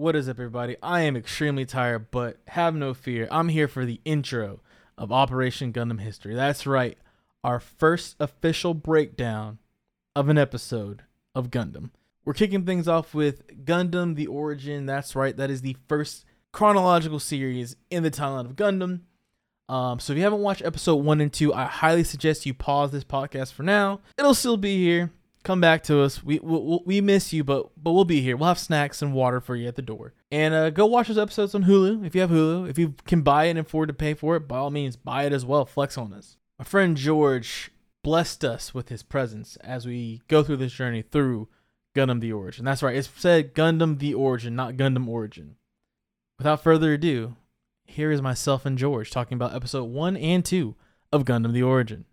What is up, everybody? I am extremely tired, but have no fear. I'm here for the intro of Operation Gundam History. That's right, our first official breakdown of an episode of Gundam. We're kicking things off with Gundam The Origin. That's right, that is the first chronological series in the timeline of Gundam. Um, so if you haven't watched episode one and two, I highly suggest you pause this podcast for now. It'll still be here. Come back to us. We we, we miss you, but but we'll be here. We'll have snacks and water for you at the door. And uh, go watch those episodes on Hulu if you have Hulu. If you can buy it and afford to pay for it, by all means, buy it as well. Flex on us. My friend George blessed us with his presence as we go through this journey through Gundam the Origin. That's right. It's said Gundam the Origin, not Gundam Origin. Without further ado, here is myself and George talking about episode one and two of Gundam the Origin.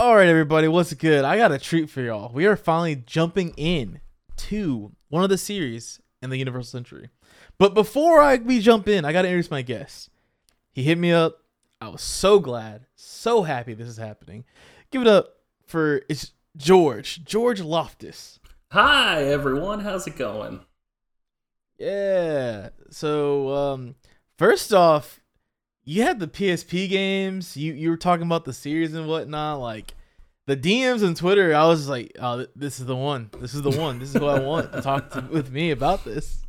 All right, everybody, what's good? I got a treat for y'all. We are finally jumping in to one of the series in the Universal Century. But before I we jump in, I got to introduce my guest. He hit me up. I was so glad, so happy this is happening. Give it up for it's George, George Loftus. Hi everyone, how's it going? Yeah. So, um, first off, you had the PSP games. You you were talking about the series and whatnot. Like the DMs and Twitter, I was like, oh, this is the one. This is the one. This is what I want to talk to, with me about this.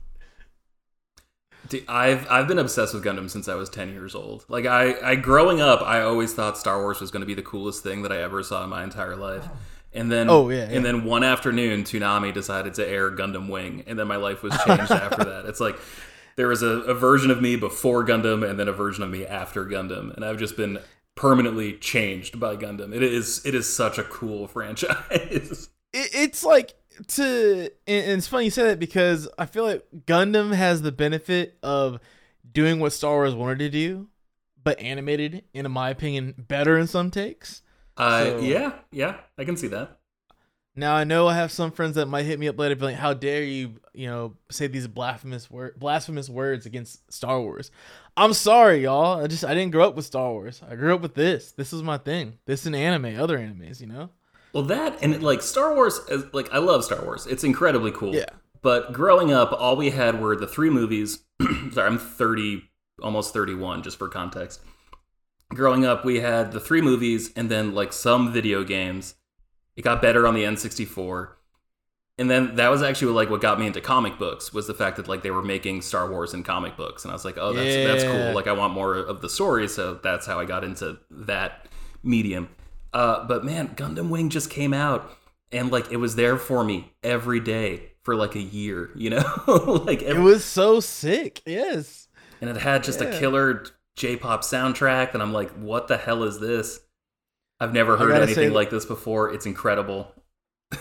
Dude, I've I've been obsessed with Gundam since I was ten years old. Like I, I growing up, I always thought Star Wars was going to be the coolest thing that I ever saw in my entire life. And then, Oh, yeah, yeah. and then one afternoon, Toonami decided to air Gundam Wing, and then my life was changed after that. It's like there was a, a version of me before Gundam, and then a version of me after Gundam, and I've just been permanently changed by Gundam. It is it is such a cool franchise. It, it's like to, and and it's funny you say that because I feel like Gundam has the benefit of doing what Star Wars wanted to do, but animated, in my opinion, better in some takes. Uh, So- yeah, yeah, I can see that. Now I know I have some friends that might hit me up later, be like, "How dare you, you know, say these blasphemous word, blasphemous words against Star Wars?" I'm sorry, y'all. I just I didn't grow up with Star Wars. I grew up with this. This is my thing. This and anime, other animes, you know. Well, that and like Star Wars, is- like I love Star Wars. It's incredibly cool. Yeah. But growing up, all we had were the three movies. Sorry, I'm 30, almost 31, just for context. Growing up, we had the three movies and then like some video games. It got better on the N64. And then that was actually like what got me into comic books was the fact that like they were making Star Wars in comic books, and I was like, oh, that's that's cool. Like I want more of the story, so that's how I got into that medium. Uh, but man, Gundam Wing just came out, and like it was there for me every day for like a year, you know, like It was so sick. Yes. and it had just Yeah. a killer J-pop soundtrack, and I'm like, what the hell is this? I've never heard anything like this before. It's incredible.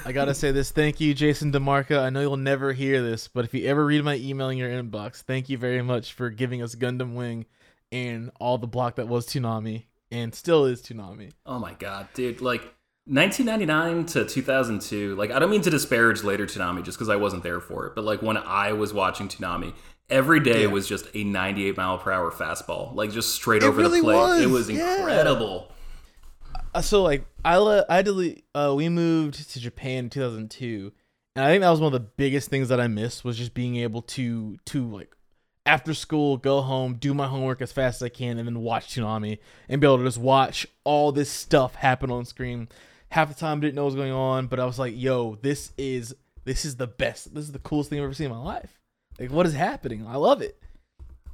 I gotta say this. Thank you, Jason DeMarco. I know you'll never hear this, but if you ever read my email in your inbox, thank you very much for giving us Gundam Wing and all the block that was Toonami and still is Toonami. Oh my god, dude! Like 1999 to 2002. Like I don't mean to disparage later Toonami just because I wasn't there for it, but like when I was watching Toonami, every day Yeah. was just a 98 mile per hour fastball, like just straight It over really the plate. was, It was yeah. incredible. Uh, so like I le- I delete uh we moved to Japan in 2002 and I think that was one of the biggest things that I missed was just being able to to like after school go home do my homework as fast as I can and then watch Toonami and be able to just watch all this stuff happen on screen. Half the time I didn't know what was going on but I was like yo this is this is the best this is the coolest thing I've ever seen in my life. Like what is happening? I love it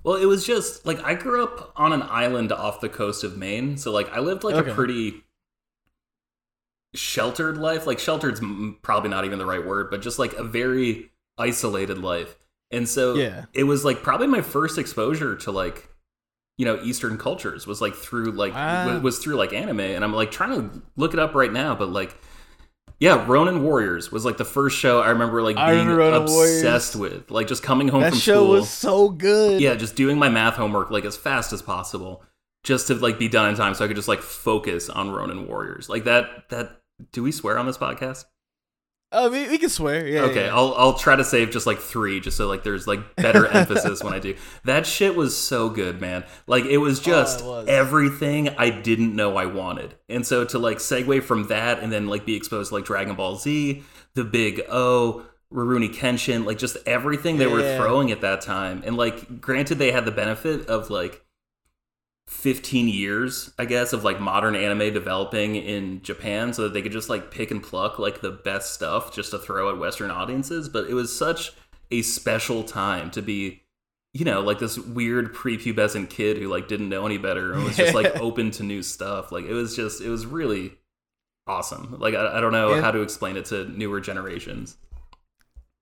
Well, it was just like I grew up on an island off the coast of Maine, so like I lived like Okay. a pretty sheltered life. Like sheltered's m- probably not even the right word, but just like a very isolated life. And so Yeah. it was like probably my first exposure to like you know Eastern cultures was like through like w- ah. was through like anime, and I'm like trying to look it up right now, but like. Yeah, Ronin Warriors was like the first show I remember like being Ronin obsessed Warriors. with. Like just coming home that from show school was so good yeah just doing my math homework like as fast as possible just to like be done in time so i could just like focus on ronin warriors like that that do we swear on this podcast uh, we, we can swear yeah okay yeah. i'll i'll try to save just like three just so like there's like better emphasis when i do that shit was so good man like it was just Oh, was. everything i didn't know i wanted and so to like segue from that and then like be exposed to like dragon ball z the big o Rurouni Kenshin, like just everything they were throwing at that time. And like, granted, they had the benefit of like 15 years, I guess, of like modern anime developing in Japan so that they could just like pick and pluck like the best stuff just to throw at Western audiences. But it was such a special time to be, you know, like this weird prepubescent kid who like didn't know any better and was just like open to new stuff. Like it was just, it was really awesome. Like I, I don't know And- how to explain it to newer generations.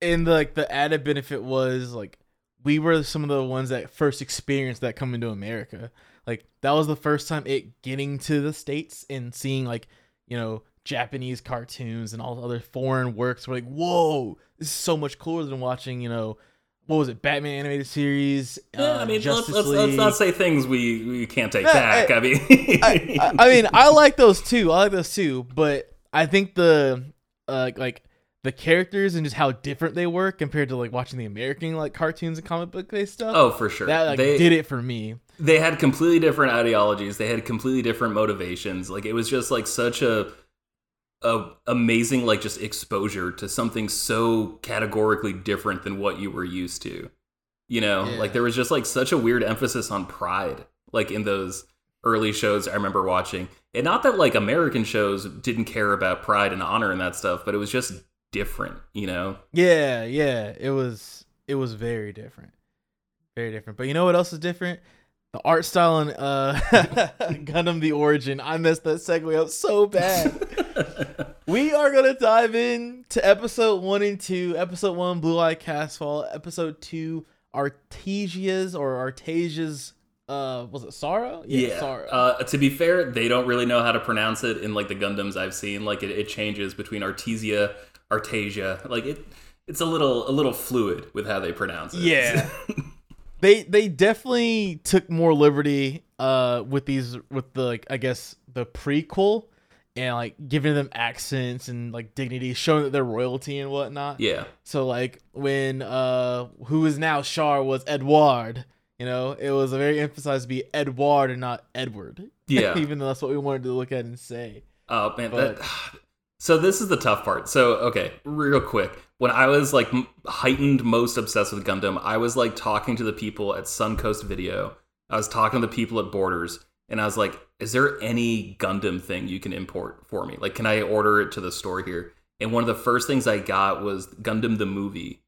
and like the added benefit was like we were some of the ones that first experienced that coming to America. Like that was the first time it getting to the states and seeing like you know Japanese cartoons and all the other foreign works. We're like, whoa, this is so much cooler than watching you know what was it, Batman animated series? Yeah, uh, I mean, let's, let's, let's not say things we, we can't take No, back. I- I, mean, I, I, I mean, I like those too. I like those too, but I think the uh, like the characters and just how different they were compared to like watching the American like cartoons and comic book based stuff. oh, for sure. that like they did it for me. they had completely different ideologies. They had completely different motivations. Like it was just like such a a amazing like just exposure to something so categorically different than what you were used to. You know, Yeah. like there was just like such a weird emphasis on pride like in those early shows I remember watching. And not that like American shows didn't care about pride and honor and that stuff, but it was just different, you know. Yeah, yeah, it was it was very different, very different. But you know what else is different? The art style in uh, Gundam: The Origin. I messed that segue up so bad. we are gonna dive in to episode one and two. Episode one, Blue Eye Casval. Episode two, Artesia's or Artesia's. Uh, was it Sorrow? Yeah. Sorrow. Uh, to be fair, they don't really know how to pronounce it in like the Gundams I've seen. Like it, it changes between Artesia, Artesia. Like it, it's a little a little fluid with how they pronounce it. Yeah. they they definitely took more liberty uh with these with the like I guess the prequel and like giving them accents and like dignity, showing that they're royalty and whatnot. yeah. So like when uh who is now Char was Edward, you know, it was a very emphasized to be Edward and not Edward. Yeah. Even though that's what we wanted to look at and say. Oh man, But- that. So this is the tough part. So okay, real quick. When I was like heightened most obsessed with Gundam, I was like talking to the people at Suncoast Video. I was talking to the people at Borders, and I was like, "Is there any Gundam thing you can import for me? Like, can I order it to the store here?" And one of the first things I got was Gundam the movie,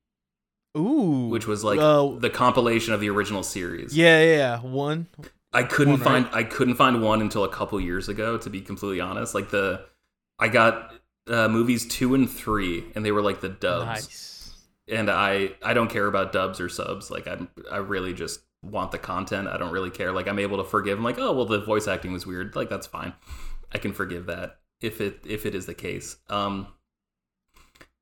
Ooh. which was like uh, the compilation of the original series. yeah, yeah, one. I couldn't One, right? find I couldn't find one until a couple years ago. To be completely honest, like the I got uh, movies two and three, and they were like the dubs. Nice. And I I don't care about dubs or subs. Like I I really just want the content. I don't really care. Like I'm able to forgive. I'm like oh well the voice acting was weird. Like that's fine. I can forgive that if it if it is the case. Um.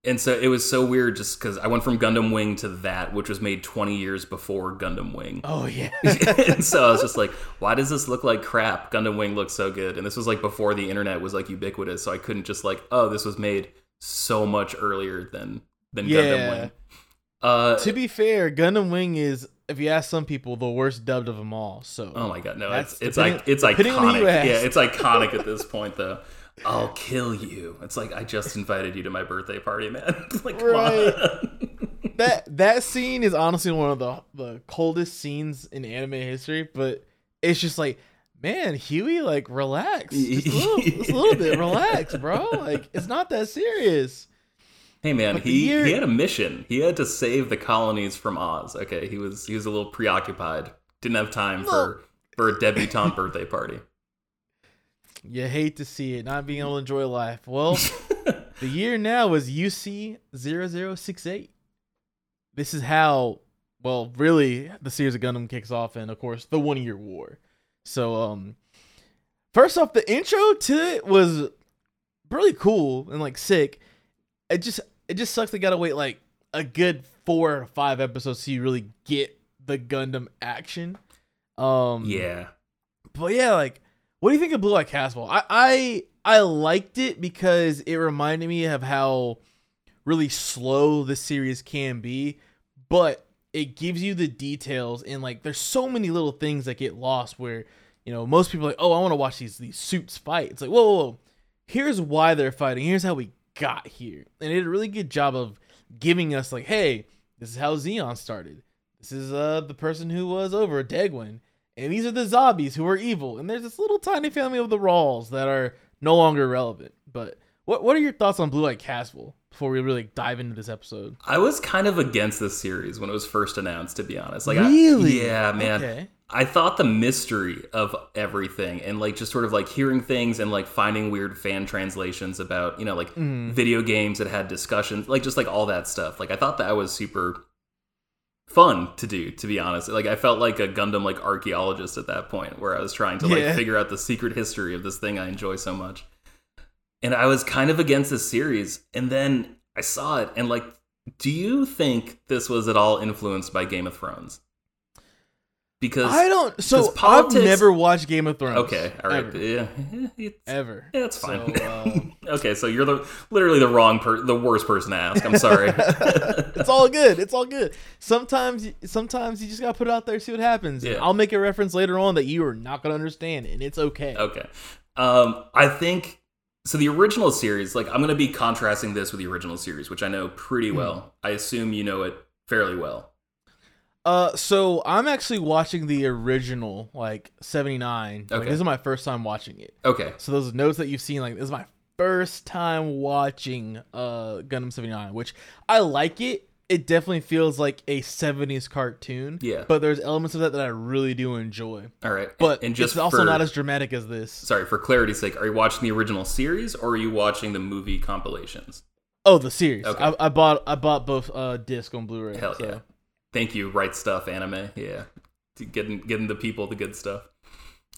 And so it was so weird just because I went from Gundam Wing to that, which was made 20 years before Gundam Wing Oh yeah. and so I was just like, why does this look like crap? Gundam Wing looks so good. And this was like before the internet was like ubiquitous, so I couldn't just like, oh, this was made so much earlier than than Gundam Wing. Uh to be fair, Gundam Wing is, if you ask some people, the worst dubbed of them all. So oh my god, no, That's it's it's like it's iconic. Yeah, it's iconic at this point though. I'll kill you. It's like I just invited you to my birthday party, man. like, Right. that that scene is honestly one of the the coldest scenes in anime history. But it's just like, man, Huey, like relax, just a little, just a little bit, relax, bro. Like it's not that serious. Hey man, But he year- he had a mission. He had to save the colonies from Oz. Okay, he was he was a little preoccupied. Didn't have time for for a debutante birthday party. You hate to see it, not being able to enjoy life. Well, the year now is UC 0068. This is how, well, really, the series of Gundam kicks off, and of course, the one year war. So, um, first off, the intro to it was really cool and like sick. It just, it just sucks they gotta wait like a good four or five episodes so you really get the Gundam action. Um, yeah. but yeah, like, what do you think of Blue Eye Casval? I, I I liked it because it reminded me of how really slow the series can be, but it gives you the details and like there's so many little things that get lost where you know most people like, oh, I want to watch these these suits fight. It's like, whoa, whoa, whoa, here's why they're fighting. Here's how we got here, and it did a really good job of giving us like, hey, this is how Zeon started. This is uh the person who was over Degwin, and these are the Zabis who are evil. And there's this little tiny family of the Rals that are no longer relevant. But what what are your thoughts on Blue Light Casval before we really dive into this episode? I was kind of against this series when it was first announced, to be honest. Like, Really? I, yeah, man. Okay. I thought the mystery of everything and like just sort of like hearing things and like finding weird fan translations about, you know, like Mm. video games that had discussions, like just like all that stuff. Like I thought that was super fun to do, to be honest. Like I felt like a Gundam like archaeologist at that point where I was trying to like Yeah. figure out the secret history of this thing I enjoy so much. And I was kind of against this series and then I saw it and like do you think this was at all influenced by Game of Thrones? Because I don't. So politics- I've never watched Game of Thrones. Okay, all right. Ever. Yeah. It's- Ever. Yeah, it's fine. So, um, okay, so you're the literally the wrong per the worst person to ask. I'm sorry. it's all good. It's all good. Sometimes, sometimes you just gotta put it out there, see what happens. Yeah. I'll make a reference later on that you are not gonna understand, and it's okay. okay. Um, I think so. The original series, like I'm gonna be contrasting this with the original series, which I know pretty Hmm. well. I assume you know it fairly well. Uh, so I'm actually watching the original, like '79. Like, Okay. this is my first time watching it. Okay. So those notes that you've seen, like this is my first time watching uh Gundam '79, which I like it. It definitely feels like a '70s cartoon. Yeah. But there's elements of that that I really do enjoy. All right. But and just it's also for, not as dramatic as this. sorry for clarity's sake. Are you watching the original series or are you watching the movie compilations? Oh, the series. Okay. I, I bought I bought both uh disc on Blu-ray. Hell so. yeah. Thank you, Right Stuf, anime. Yeah, getting getting the people the good stuff.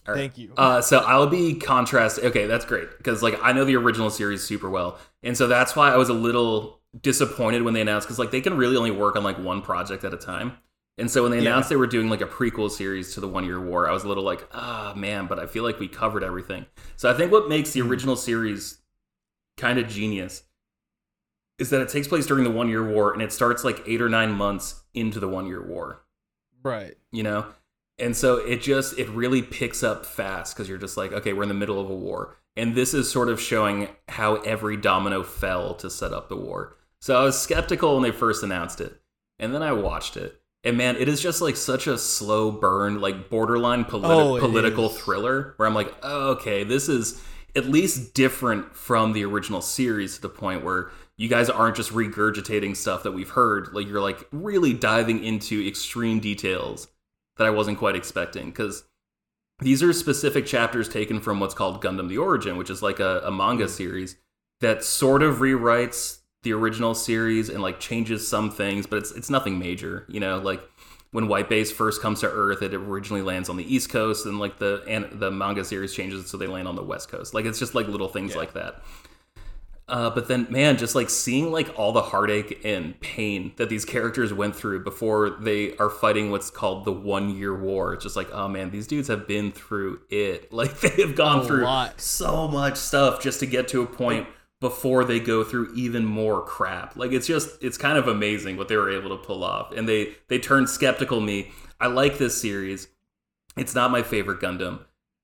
All right. Thank you. Uh, so I'll be contrast. Okay, that's great because like I know the original series super well, and so that's why I was a little disappointed when they announced because like they can really only work on like one project at a time. And so when they Yeah. announced they were doing like a prequel series to the One Year War, I was a little like, ah man, but I feel like we covered everything. So I think what makes the Hmm. original series kind of genius is that it takes place during the One Year War and it starts like eight or nine months into the One Year War. Right. you know? And so it just it really picks up fast because you're just like okay we're in the middle of a war. And this is sort of showing how every domino fell to set up the war. So i was skeptical when they first announced it and then i watched it. And man it is just like such a slow burn like borderline politi- Oh, political is. thriller where i'm like oh, okay this is at least different from the original series to the point where you guys aren't just regurgitating stuff that we've heard like you're like really diving into extreme details that I wasn't quite expecting because these are specific chapters taken from what's called Gundam the Origin, which is like a, a manga hmm. series that sort of rewrites the original series and like changes some things, but it's it's nothing major, you know, like when White Base first comes to Earth, it originally lands on the East Coast, and like the and the manga series changes so they land on the West Coast. Like it's just like little things Yeah. like that. Uh, but then, man, just like seeing like all the heartache and pain that these characters went through before they are fighting what's called the one year war. It's just like, oh man, these dudes have been through it. Like they have gone A through lot. so much stuff just to get to a point before they go through even more crap. Like it's just it's kind of amazing what they were able to pull off. And they they turned skeptical me. I like this series. It's not my favorite Gundam,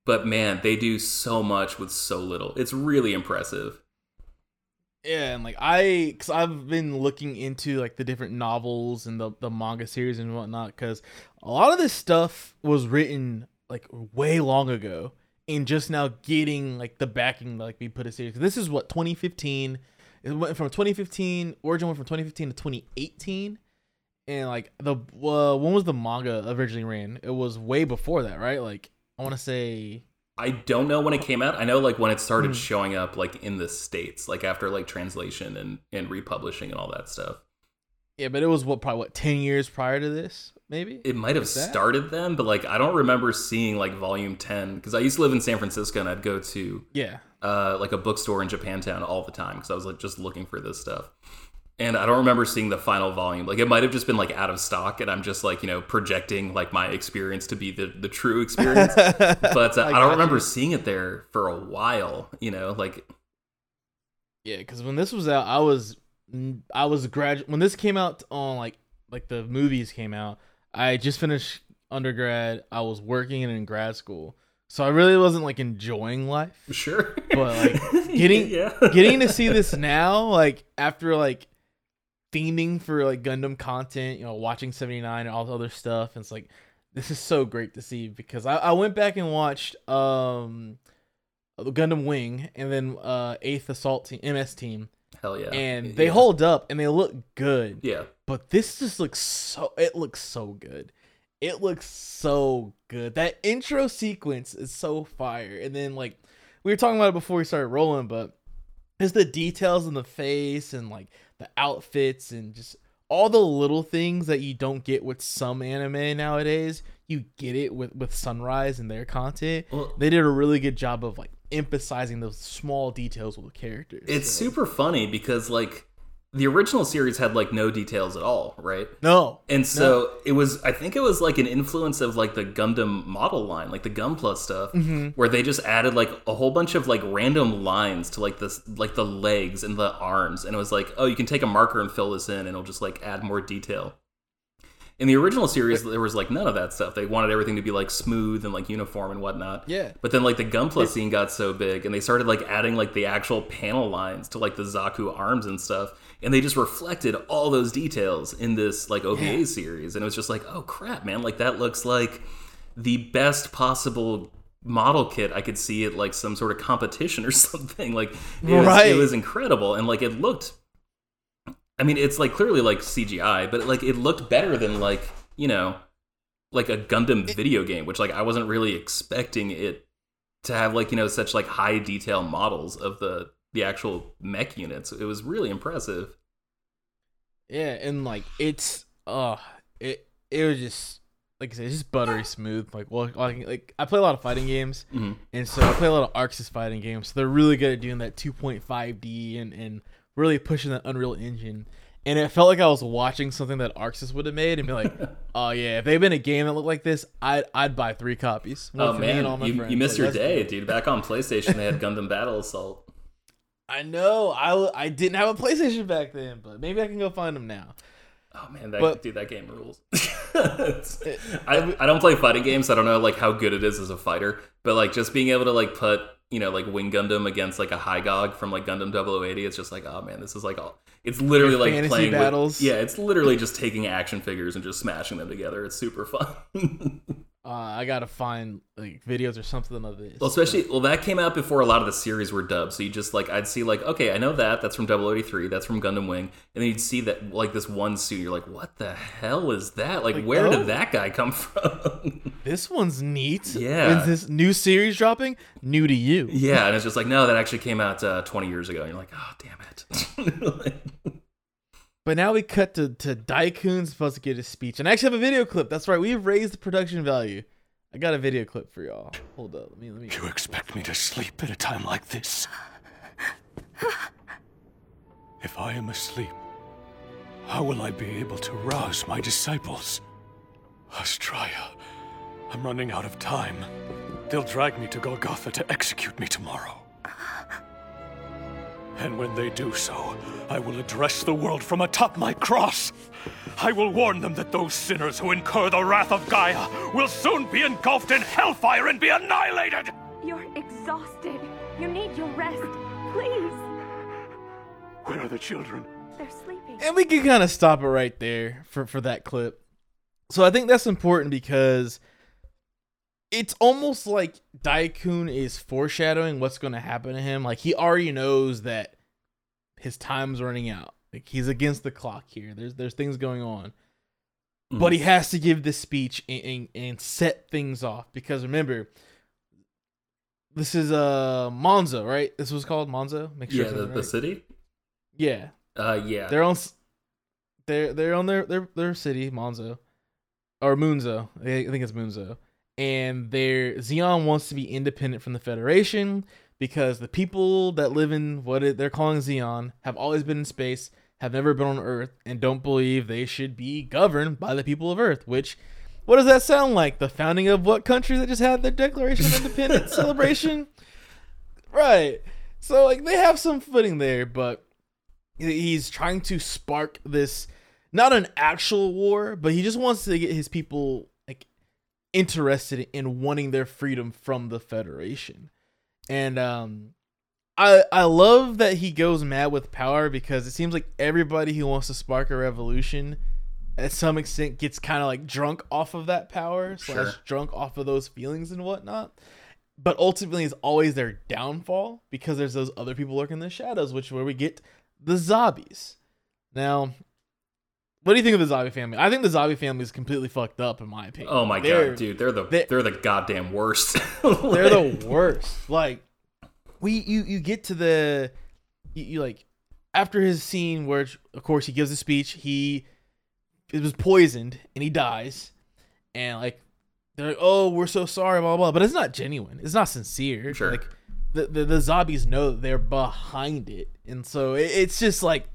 but man, they do so much with so little. It's really impressive. Yeah, and like I, cause I've been looking into like the different novels and the the manga series and whatnot, because a lot of this stuff was written like way long ago, and just now getting like the backing like we put a series. This is what 2015. It went from 2015. Origin went from 2015 to 2018, and like the uh, when was the manga originally ran? It was way before that, right? Like I want to say I don't know when it came out. I know like when it started Mhm. showing up like in the states, like after like translation and and republishing and all that stuff. yeah, but it was what probably what 10 years prior to this, maybe. It might have started then, but like I don't remember seeing like volume 10 because I used to live in San Francisco and I'd go to yeah. uh like a bookstore in Japantown all the time because I was like just looking for this stuff. And I don't remember seeing the final volume. Like it might have just been like out of stock and I'm just like, you know, projecting like my experience to be the the true experience. but uh, I, I don't remember you. seeing it there for a while, you know, like Yeah, because when this was out, I was I was grad when this came out on like like the movies came out. I just finished undergrad. I was working in grad school, so I really wasn't like enjoying life. Sure. But, like, getting- yeah. Getting to see this now, like after like theming for like Gundam content, you know, watching 79 and all the other stuff. And it's like, this is so great to see because I, I went back and watched um Gundam Wing and then uh Eighth Assault Team MS Team, Hell yeah. and they Yeah. hold up and they look good. Yeah. But this just looks so. It looks so good. It looks so good. That intro sequence is so fire. And then like we were talking about it before we started rolling, but just the details in the face and like the outfits and just all the little things that you don't get with some anime nowadays. You get it with with Sunrise and their content. Well, They did a really good job of like emphasizing those small details with the characters. it's So- super funny because like the original series had like no details at all, right? no. And so it was, I think it was like an influence of like the Gundam model line, like the Gunpla stuff, Mm-hmm. where they just added like a whole bunch of like random lines to like this, like the legs and the arms. And it was like, oh, you can take a marker and fill this in and it'll just like add more detail. In the original series, there was like none of that stuff. They wanted everything to be like smooth and like uniform and whatnot. Yeah. But then like the Gunpla scene got so big and they started like adding like the actual panel lines to like the Zaku arms and stuff. And they just reflected all those details in this like OVA Yeah. series. And it was just like, oh crap, man, like that looks like the best possible model kit I could see at like some sort of competition or something. Like it was, Right. it was incredible. And like it looked I mean, it's like clearly like CGI, but like it looked better than like, you know, like a Gundam video game, which like I wasn't really expecting it to have like, you know, such like high detail models of the the actual mech units. It was really impressive. Yeah, and like it's uh it it was just like I said, it's just buttery smooth. Like well like, like I play a lot of fighting games Mhm. and so I play a lot of ArcSys fighting games. So they're really good at doing that 2.5D and and really pushing that Unreal Engine. And it felt like I was watching something that ArcSys would have made and be like, oh yeah, if they'd been a game that looked like this, I'd I'd buy three copies. One Oh man, you, you missed Like, your day, great. dude. Back on PlayStation, they had Gundam Battle Assault. I know. I, I didn't have a PlayStation back then, but maybe I can go find them now. Oh man, that But- dude, that game rules. I, I don't play fighting games. So I don't know like how good it is as a fighter, but like just being able to like put you know like Wing Gundam against like a Hy-Gogg from like Gundam 0080, it's just like oh man, this is like all. It's literally like fantasy playing battles. With, yeah, it's literally just taking action figures and just smashing them together. It's super fun. Uh, I gotta find like videos or something of this. Well, especially well, that came out before a lot of the series were dubbed. So you just like I'd see like okay, I know that that's from 083, that's from Gundam Wing, and then you'd see that like this one suit. You're like, what the hell is that? Like, Like, where oh. did that guy come from? this one's neat. Yeah. Is this new series dropping? New to you. yeah, and it's just like no, that actually came out uh, 20 years ago. And you're like, oh damn it. But now we cut to to Daikun supposed to get his speech, and I actually have a video clip. That's right, we've raised the production value. I got a video clip for y'all. Hold up, let me let me. You expect me to sleep at a time like this? If I am asleep, how will I be able to rouse my disciples? Astraia, I'm running out of time. They'll drag me to Golgotha to execute me tomorrow. And when they do so, I will address the world from atop my cross. I will warn them that those sinners who incur the wrath of Gaia will soon be engulfed in hellfire and be annihilated! You're exhausted. You need your rest. Please. Where are the children? They're sleeping. And we can kind of stop it right there for for that clip. So I think that's important because it's almost like Daikun is foreshadowing what's going to happen to him. Like he already knows that his time's running out. Like he's against the clock here. There's there's things going on. But he has to give this speech and, and, and set things off because remember this is uh Monzo, right? This was called Monzo. Make sure yeah, the, that the city. Yeah, Uh, yeah. they're on. They're they're on their their their city Monzo, or Moonzo. I I think it's Moonzo, and their Zeon wants to be independent from the Federation because the people that live in what it, they're calling Zeon have always been in space, have never been on Earth, and don't believe they should be governed by the people of Earth. Which, what does that sound like? The founding of what country that just had their Declaration of Independence celebration? Right. So like they have some footing there, but he's trying to spark this not an actual war, but he just wants to get his people interested in wanting their freedom from the Federation. And um I I love that he goes mad with power because it seems like everybody who wants to spark a revolution at some extent gets kind of like drunk off of that power slash drunk off of those feelings and whatnot. But ultimately, it's always their downfall because there's those other people lurking in the shadows, which is where we get the Zabis. Now, what do you think of the Zabi family? I think the Zabi family is completely fucked up, in my opinion. Oh my They're- god, dude, they're the they're- they're the goddamn worst. they're the worst. Like we you you get to the you, you like after his scene where of course he gives a speech, he it was poisoned and he dies. And like they're like, "Oh, we're so sorry, blah blah." But it's not genuine. It's not sincere. Sure. Like the, the the Zabis know they're behind it, and so it, it's just like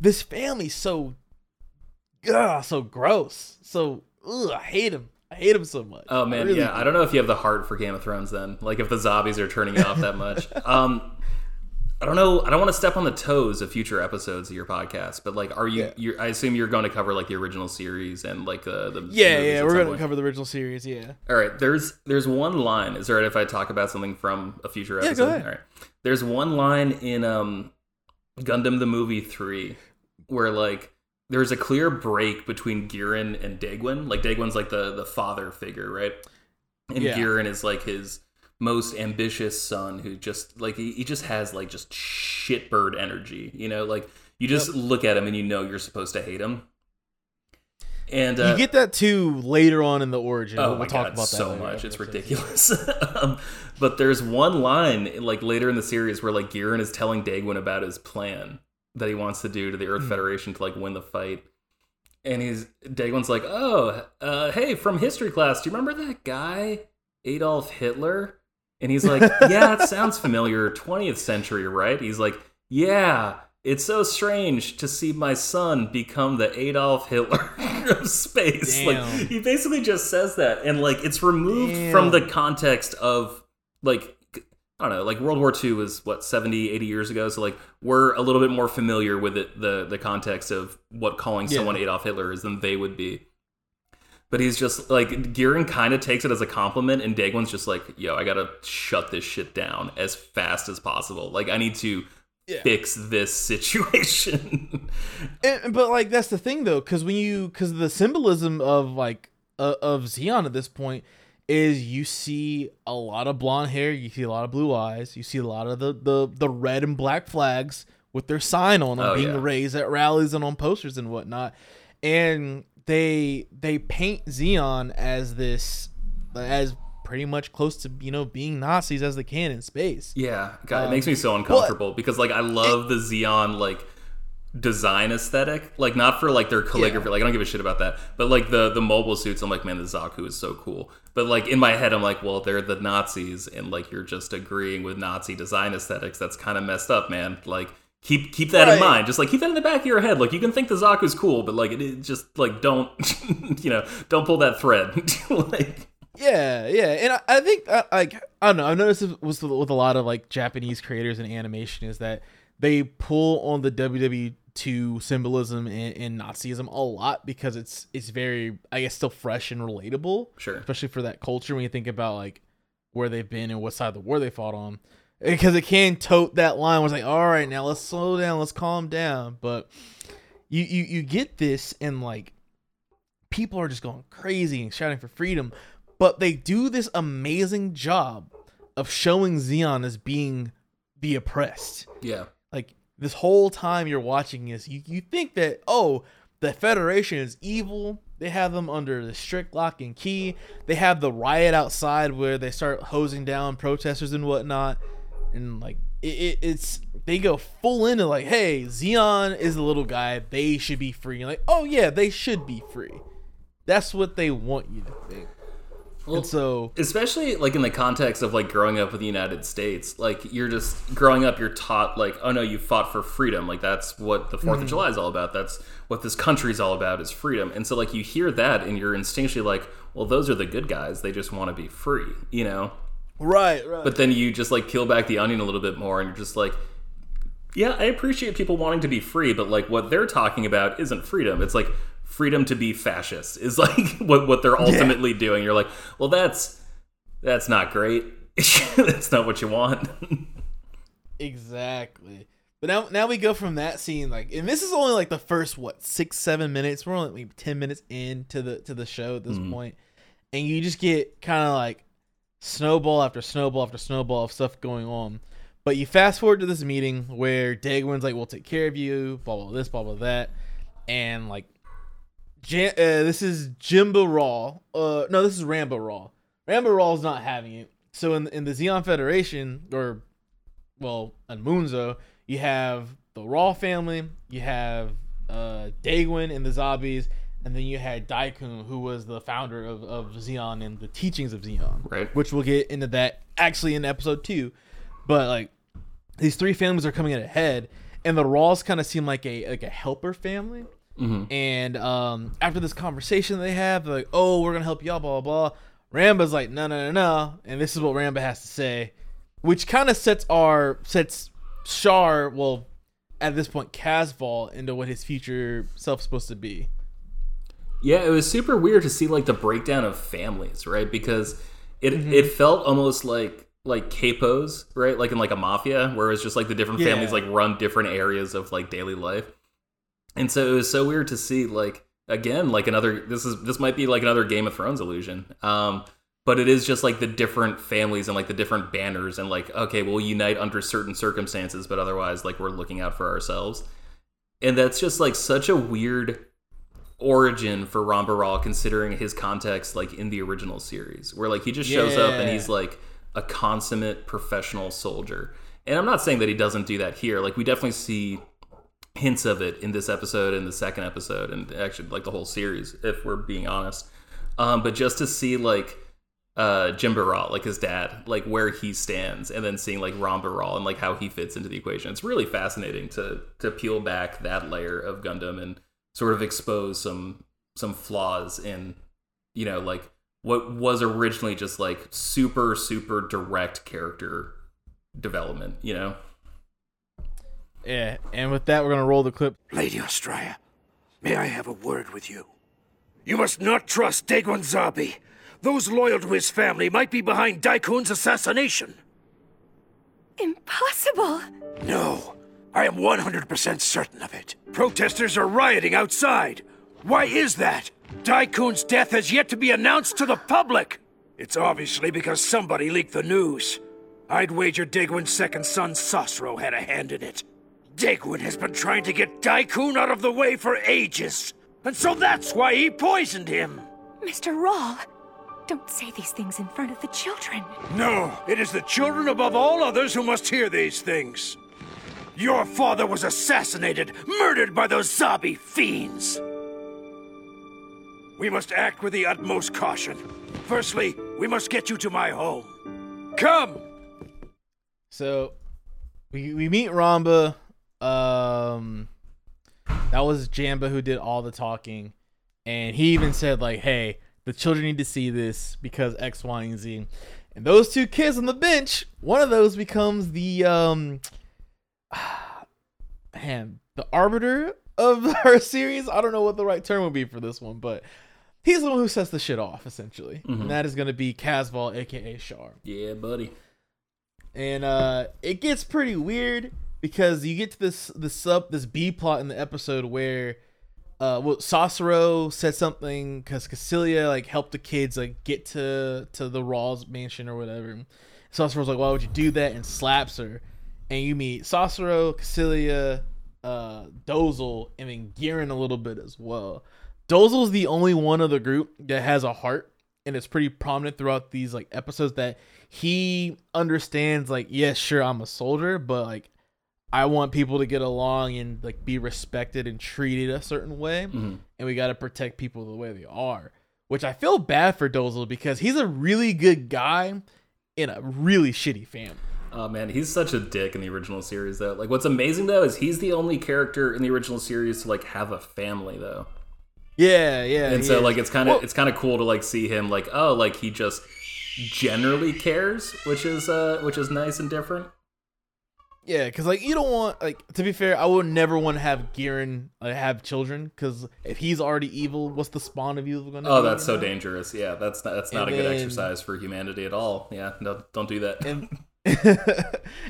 this family's so, ugh, so gross. So ugh, I hate him. I hate him so much. Oh I man, really yeah. do. I don't know if you have the heart for Game of Thrones then. Like if the Zabis are turning off that much. Um I don't know. I don't want to step on the toes of future episodes of your podcast, but like, are you? Yeah. You're, I assume you're going to cover like the original series and like uh, the Yeah, yeah, we're some gonna cover the original series. Yeah. All right, there's there's one line. Is there right if I talk about something from a future episode? Yeah, go ahead. All right. There's one line in um Gundam the movie 3 where like there's a clear break between Gihren and Dagwin. Like Dagwin's like the the father figure, right? And Yeah. Gihren is like his most ambitious son who just like he, he just has like just shitbird energy, you know? Like you just look at him and you know you're supposed to hate him. And uh, you get that too later on in the origin. Oh we'll my talk god, about that so later. much. It's ridiculous. um, but there's one line like later in the series where like Gihren is telling Dagwin about his plan that he wants to do to the Hmm. Earth Federation to like win the fight. And he's Dagwin's like, "Oh, uh, hey, from history class, do you remember that guy Adolf Hitler?" And he's like, "Yeah, it sounds familiar. 20th century, right?" He's like, "Yeah, it's so strange to see my son become the Adolf Hitler of space." Damn. Like he basically just says that and like it's removed Damn. from the context of like I don't know, like World War II was what 70, 80 years ago, so like we're a little bit more familiar with it the the context of what calling Yeah. someone Adolf Hitler is than they would be. But he's just like Gearing kind of takes it as a compliment, and Dagwin's just like, "Yo, I gotta shut this shit down as fast as possible. Like, I need to Yeah. fix this situation." And, but like that's the thing though, because when you because the symbolism of like uh, of Xeon at this point is you see a lot of blonde hair, you see a lot of blue eyes, you see a lot of the the the red and black flags with their sign on them Oh, being yeah. raised at rallies and on posters and whatnot, and they they paint Zeon as this as pretty much close to you know being Nazis as they can in space. Yeah, God, it Um, makes me so uncomfortable because like I love the Zeon like design aesthetic. Like not for like their calligraphy. Like I don't give a shit about that. But like the the mobile suits, I'm like, man, the Zaku is so cool. But like in my head, I'm like, well, they're the Nazis, and like you're just agreeing with Nazi design aesthetics. That's kind of messed up, man. Like. Keep keep that in mind. Just like keep that in the back of your head. Like you can think the Zaku's cool, but like it, it just like don't you know don't pull that thread. like Yeah, yeah, and I, I think uh, like I don't know. I've noticed this was with a lot of like Japanese creators and animation is that they pull on the WW two symbolism and, and Nazism a lot because it's it's very I guess still fresh and relatable, sure. especially for that culture when you think about like where they've been and what side of the war they fought on. Because it can tote that line where it's like, all right, now let's slow down, let's calm down. But you you you get this and like people are just going crazy and shouting for freedom, but they do this amazing job of showing Zeon as being the oppressed. Yeah. This whole time you're watching this, you, you think that, oh, the Federation is evil. They have them under the strict lock and key. They have the riot outside where they start hosing down protesters and whatnot. And like it, it, it's they go full into like, hey, Zeon is the little guy. They should be free. And like, oh yeah, they should be free. That's what they want you to think. Well, and so especially like in the context of like growing up with the United States, like you're just growing up, you're taught like, oh no, you fought for freedom. Like that's what the 4th of mm-hmm. July is all about. That's what this country's all about is freedom. And so like you hear that and you're instinctually like, well, those are the good guys. They just want to be free, you know. right, right. But then you just like peel back the onion a little bit more and you're just like, yeah, I appreciate people wanting to be free, but like what they're talking about isn't freedom. It's like freedom to be fascist is like what what they're ultimately doing. You're like, well, that's that's not great. that's not what you want. Exactly. But now now we go from that scene like and this is only like the first what, 6 7 minutes. We're only like 10 minutes into the to the show at this Mhm. And you just get kind of like snowball after snowball after snowball of stuff going on. But you fast forward to this meeting where Dagwin's like, "We'll take care of you," blah blah this, blah blah that, and like, Jan- uh, this is Jimba Ral. Uh, no, this is Ramba Ral. Ramba Ral is not having it. So in in the Zeon Federation, or well, on Munzo, you have the Raw family, you have uh Dagwin and the Zabis, and then you had Daikun, who was the founder of, of Zeon and the teachings of Zeon Right. which we'll get into that actually in episode two. But like these three families are coming at a head, and the Rals kind of seem like a like a helper family. Hmm And um, after this conversation they have, they're like, "Oh, we're gonna help y'all," blah blah blah. Ramba's like, "No, no, no, no," and this is what Ramba has to say, which kind of sets our sets Char, well, at this point, Casval into what his future self's supposed to be. Yeah, it was super weird to see like the breakdown of families, right? Because it Mm-hmm. it felt almost like like capos, right? Like in like a mafia, where it's just like the different families like run different areas of like daily life. And so it was so weird to see like again like another this is this might be like another Game of Thrones illusion. Um but it is just like the different families and like the different banners and like okay, we'll unite under certain circumstances, but otherwise like we're looking out for ourselves. And that's just like such a weird origin for Ramba Ral considering his context like in the original series where like he just shows up and he's like a consummate professional soldier. And I'm not saying that he doesn't do that here. Like we definitely see hints of it in this episode and the second episode and actually like the whole series if we're being honest. Um but just to see like uh Jimba Ral, like his dad, like where he stands, and then seeing like Ramba Ral and like how he fits into the equation. It's really fascinating to to peel back that layer of Gundam and sort of expose some some flaws in you know like what was originally just like super super direct character development. You know, Yeah, and with that, we're gonna roll the clip. Lady Astraia, may I have a word with you? You must not trust Degwin Zabi. Those loyal to his family might be behind Daikun's assassination. Impossible! No, I am 100% certain of it. Protesters are rioting outside. Why is that? Daikun's death has yet to be announced to the public. It's obviously because somebody leaked the news. I'd wager Degwin's second son, Sasro, had a hand in it. Degwin has been trying to get Daikun out of the way for ages. And so that's why he poisoned him. Mr. Ral, don't say these things in front of the children. No, it is the children above all others who must hear these things. Your father was assassinated, murdered by those Zabi fiends. We must act with the utmost caution. Firstly, we must get you to my home. Come! So we we meet Ramba. Um, that was Jimba who did all the talking, and he even said like, "Hey, the children need to see this because X, Y, and Z." And those two kids on the bench, one of those becomes the um, man, the arbiter of our series. I don't know what the right term would be for this one, but he's the one who sets the shit off essentially, and that is going to be Casval, aka Char yeah, buddy. and uh it gets pretty weird because you get to this this sub this B plot in the episode where uh well Sasro said something because Kycilia like helped the kids like get to to the Ral's mansion or whatever. Sasro's like, why would you do that? And slaps her. And you meet Sosero, Kycilia, uh, Dozle, and then Gihren a little bit as well. Dozle's the only one of the group that has a heart, and it's pretty prominent throughout these like episodes that he understands like, yes, sure, I'm a soldier, but like I want people to get along and like be respected and treated a certain way, Mhm. and we got to protect people the way they are. Which I feel bad for Dozle because he's a really good guy in a really shitty family. Oh man, he's such a dick in the original series though. Like what's amazing though is he's the only character in the original series to like have a family though. Yeah, yeah. and so is. like it's kind of Well- it's kind of cool to like see him like oh like he just generally cares which is uh which is nice and different Yeah, because like you don't want like to be fair, I would never want to have Gihren like, have children because if he's already evil, what's the spawn of evil going to? Do? Oh that's so dangerous yeah that's not that's not And a good then- exercise for humanity at all yeah no don't do that And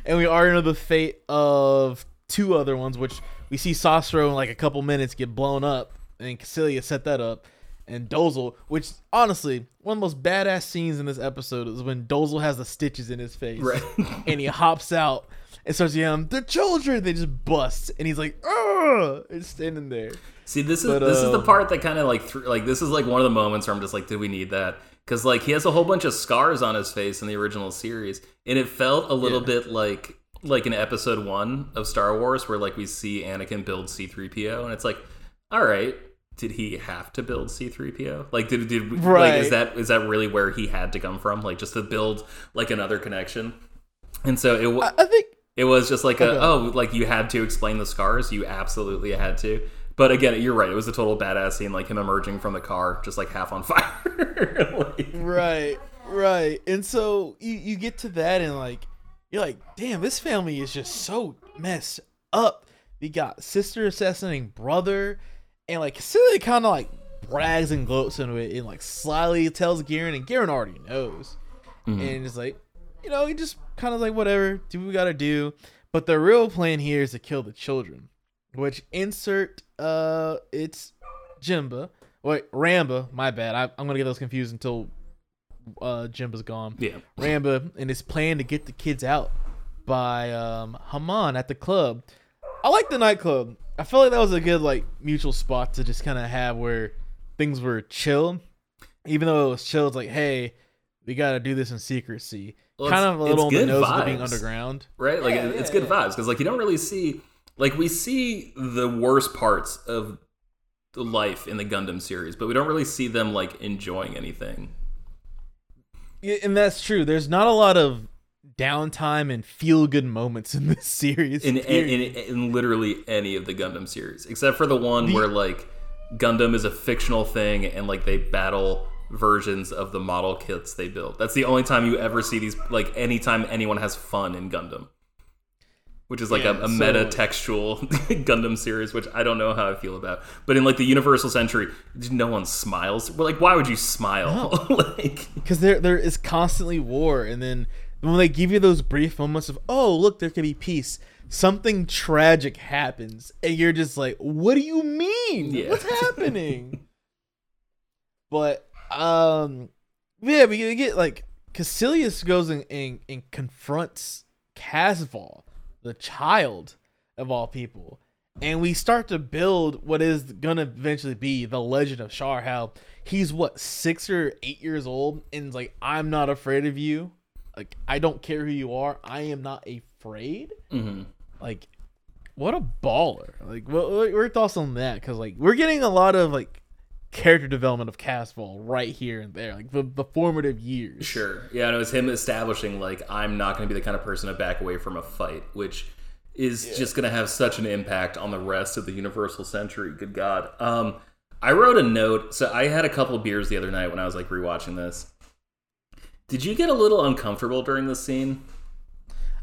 and we already know the fate of two other ones, which we see Sasro in like a couple minutes get blown up, and Kycilia set that up. And Dozle, which honestly, one of the most badass scenes in this episode is when Dozle has the stitches in his face. Right. and he hops out and starts yelling, "The children!" They just bust, and he's like, "Ugh!" It's standing there. See, this is But, this is the um, part that kind of like thr like this is like one of the moments where I'm just like, did we need that? Because like he has a whole bunch of scars on his face in the original series, and it felt a little Yeah. bit like like in episode one of Star Wars, where like we see Anakin build C-3PO, and it's like, all right, did he have to build C-3PO? Like, did did like Right. is that is that really where he had to come from? Like, just to build like another connection? And so it wa- I, I think it was just like a Okay. oh, like you had to explain the scars. You absolutely had to. But again, you're right. It was a total badass scene, like him emerging from the car, just like half on fire. Like- right right and so you, you get to that and like you're like damn this family is just so messed up we got sister assassinating brother and like Kycilia kind of like brags and gloats into it and like slyly tells Gihren and Gihren already knows mm-hmm. and it's like you know he just kind of like whatever do what we gotta do but the real plan here is to kill the children which insert uh it's Jimba wait Ramba my bad I, I'm gonna get those confused until uh Jimba's gone yeah, Ramba and his plan to get the kids out by um Haman at the club. I like the nightclub. I feel like that was a good like mutual spot to just kind of have where things were chill. Even though it was chill, it's like, hey, we got to do this in secrecy. Well, kind of a little on it's the good nose of being underground. right. Like Yeah, it- it's yeah, good yeah. vibes because like you don't really see like we see the worst parts of the life in the Gundam series, but we don't really see them like enjoying anything. Yeah, and that's true. There's not a lot of downtime and feel good moments in this series. in, in, in, in literally any of the Gundam series, except for the one The- where like Gundam is a fictional thing and like they battle versions of the model kits they built. That's the only time you ever see these. Like anytime anyone has fun in Gundam, which is like Yeah, a, a so- meta textual Gundam series, which I don't know how I feel about. But in like the Universal Century, no one smiles. Well, like why would you smile? like because there there is constantly war and then when they give you those brief moments of oh look there could be peace something tragic happens and you're just like what do you mean Yeah. what's happening but um yeah we you get like Kycilia goes and, and, and confronts Casval the child of all people and we start to build what is gonna eventually be the legend of Char. How he's what six or eight years old, and is like, I'm not afraid of you. Like, I don't care who you are. I am not afraid. mhm. Like, what a baller! Like, what, what your thoughts on that? Because like, we're getting a lot of like character development of Casval right here and there, like the, the formative years. Sure. Yeah, and it was him establishing like I'm not going to be the kind of person to back away from a fight, which is just going to have such an impact on the rest of the Universal Century. Good God. Um, I wrote a note. So I had a couple beers the other night when I was like rewatching this. Did you get a little uncomfortable during this scene?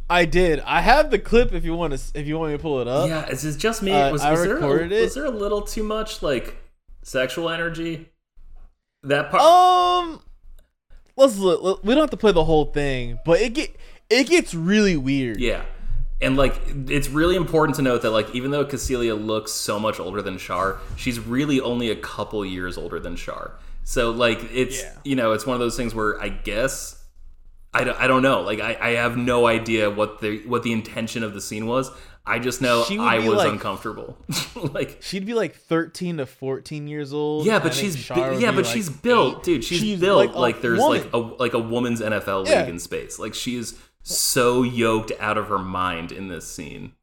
I did. I have the clip if you want to. If you want me to pull it up. yeah, is it just me? uh, was, I was there recorded a, it. Was there a little too much like sexual energy? That part. Um, let's look. We don't have to play the whole thing, but it get it gets really weird. Yeah. And like it's really important to note that like even though Kycilia looks so much older than Char, she's really only a couple years older than Char. So like it's Yeah. you know, it's one of those things where I guess I don't, I don't know. Like I, I have no idea what the what the intention of the scene was. I just know I was like- uncomfortable. like She'd be like thirteen to fourteen years old. yeah, but she's yeah, but like, she's built, eight. dude. She's, She's built like like, there's woman. like a like a woman's NFL league Yeah. in space. Like she is so yoked out of her mind in this scene.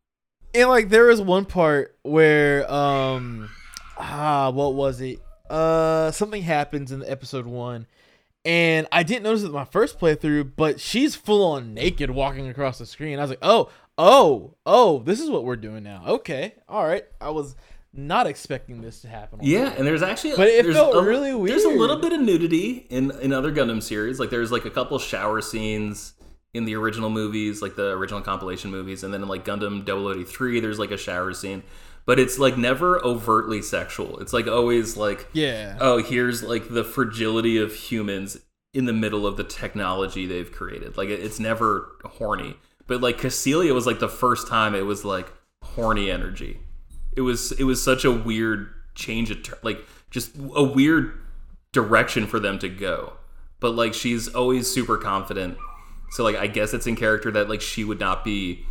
And like there was one part where um ah what was it? Uh something happens in episode 1 and I didn't notice it my first playthrough, but she's full on naked walking across the screen. I was like, "Oh, oh, oh, this is what we're doing now." Okay. All right. I was not expecting this to happen. Yeah, and there's actually But it felt a, really There's a little bit of nudity in in other Gundam series. Like there's like a couple shower scenes in the original movies, like the original compilation movies, and then in like Gundam 003, there's like a shower scene. But it's like never overtly sexual. It's like always like Yeah. oh, here's like the fragility of humans in the middle of the technology they've created. Like it's never horny. But like Kycilia was like the first time it was like horny energy. It was it was such a weird change of tur- like just a weird direction for them to go. But like she's always super confident. So like I guess it's in character that like she would not be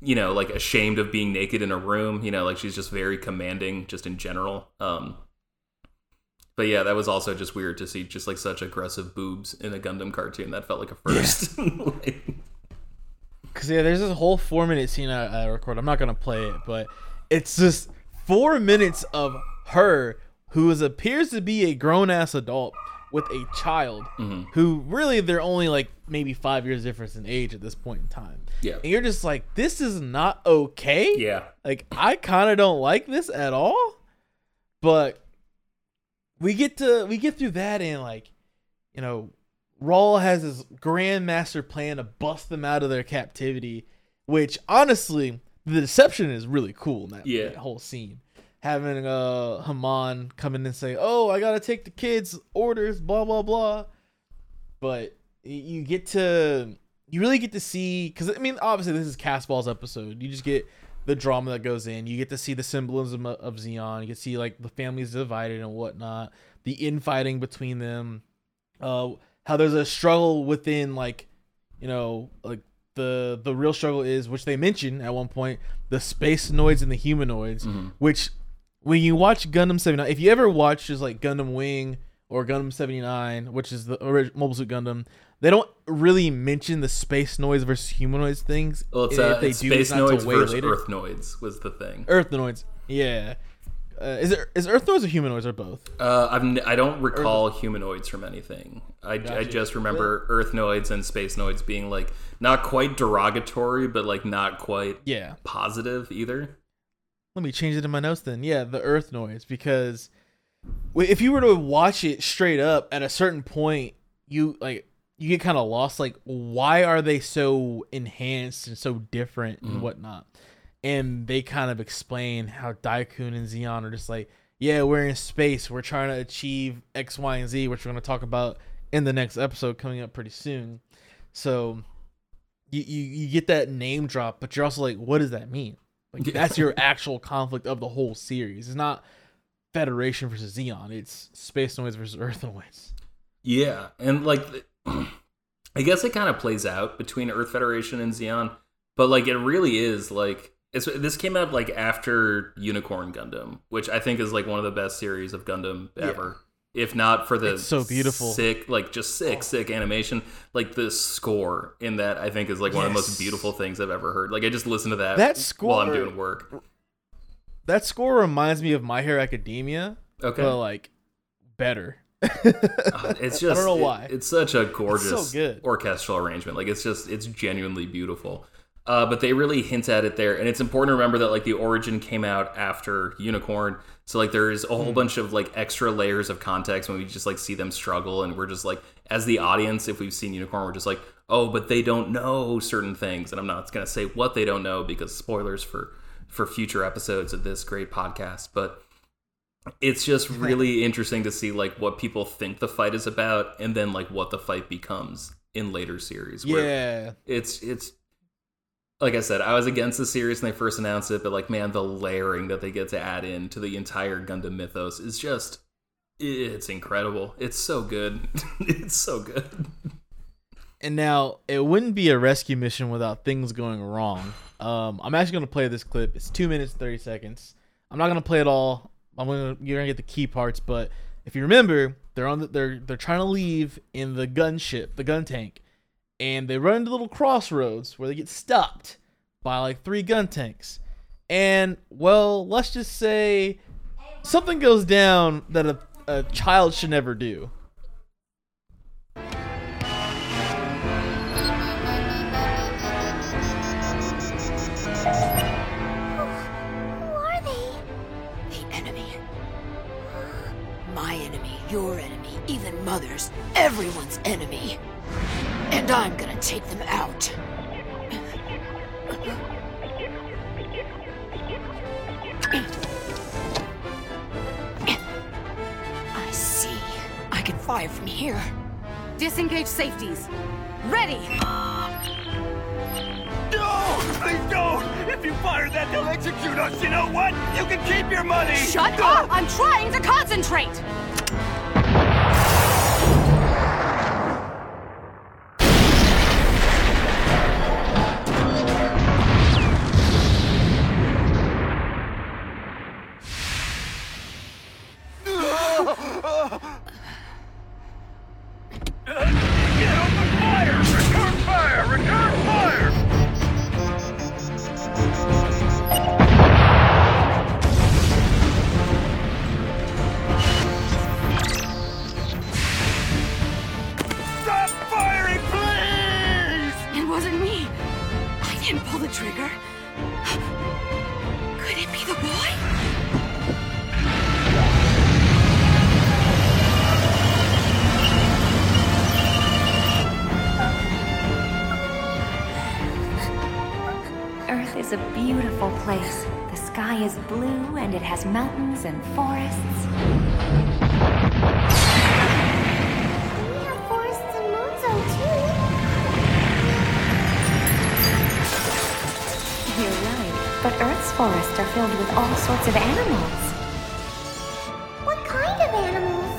you know like ashamed of being naked in a room, you know, like she's just very commanding just in general. Um but yeah, that was also just weird to see just like such aggressive boobs in a Gundam cartoon. That felt like a first. Like, Cause yeah, there's this whole four minute scene I, I record. I'm not gonna play it, but it's just four minutes of her who is appears to be a grown ass adult with a child mm-hmm. who really they're only like maybe five years difference in age at this point in time. Yeah. And you're just like, this is not okay. yeah. Like I kind of don't like this at all. But we get to we get through that and like, you know, Ral has his grandmaster plan to bust them out of their captivity, which honestly, the deception is really cool in that, Yeah. whole scene. Having uh Haman come in and say, "Oh, I gotta take the kids' orders," blah blah blah. But you get to you really get to see because I mean, obviously this is Casval's episode. You just get the drama that goes in. You get to see the symbolism of, of Zeon. You get to see like the families divided and whatnot. The infighting between them. Uh, how there's a struggle within like, you know, like the the real struggle is which they mention at one point the spacenoids and the humanoids, which when you watch Gundam 79, if you ever watch just like Gundam Wing or Gundam 79, which is the original Mobile Suit Gundam, they don't really mention the spacenoids versus humanoids things. Well, it's, If uh, they it's do, spacenoids versus later. earth noids was the thing. Earthnoids, yeah. Uh, is it is Earth or humanoids or both? Uh, I don't recall humanoids from anything. I, I just remember earthnoids and spacenoids being like not quite derogatory, but like not quite Yeah. positive either. Let me change it in my notes then. Yeah, the Earthnoids because if you were to watch it straight up at a certain point, you like you get kind of lost. Like, why are they so enhanced and so different and whatnot? And they kind of explain how Daikun and Zeon are just like, yeah, we're in space. We're trying to achieve X, Y, and Z, which we're going to talk about in the next episode coming up pretty soon. So you, you you get that name drop, but you're also like, what does that mean? Like Yeah. that's your actual conflict of the whole series. It's not Federation versus Zeon. It's Spacenoids versus Earthnoids. Yeah, and like I guess it kind of plays out between Earth Federation and Zeon, but like it really is like it's, this came out like after Unicorn Gundam, which I think is like one of the best series of Gundam ever. If not for the It's so beautiful. sick, like just sick, oh. sick animation. Like the score in that, I think is like one of the most beautiful things I've ever heard. Like I just listen to that That score while I'm doing work. That score reminds me of My Hero Academia, Okay, but like better. It's just I don't know it- why. it's such a gorgeous good. orchestral arrangement. Like it's just it's genuinely beautiful. Uh, but they really hint at it there, and it's important to remember that like the origin came out after Unicorn, so like there's a Hmm. whole bunch of like extra layers of context when we just like see them struggle, and we're just like as the audience, if we've seen Unicorn, we're just like, oh, but they don't know certain things, and I'm not gonna say what they don't know because spoilers for for future episodes of this great podcast, but it's just really interesting to see like what people think the fight is about and then like what the fight becomes in later series where yeah. it's it's like i said i was against the series when they first announced it but like man the layering that they get to add in to the entire gundam mythos is just it's incredible it's so good it's so good And now it wouldn't be a rescue mission without things going wrong. Um, I'm actually gonna play this clip. It's two minutes thirty seconds. I'm not gonna play it all. I'm gonna you're gonna get the key parts, but if you remember, they're on the, they're they're trying to leave in the gunship, the gun tank, and they run into little crossroads where they get stopped by like three gun tanks. And well, let's just say something goes down that a, a child should never do. Who are they? The enemy. My enemy, your enemy, even mother's, everyone's enemy. And I'm gonna take them out. I see. I can fire from here. Disengage safeties. Ready! No! Please don't! If you fire that, they'll execute us! You know what? You can keep your money! Shut up! I'm trying to concentrate! Forests are filled with all sorts of animals. What kind of animals?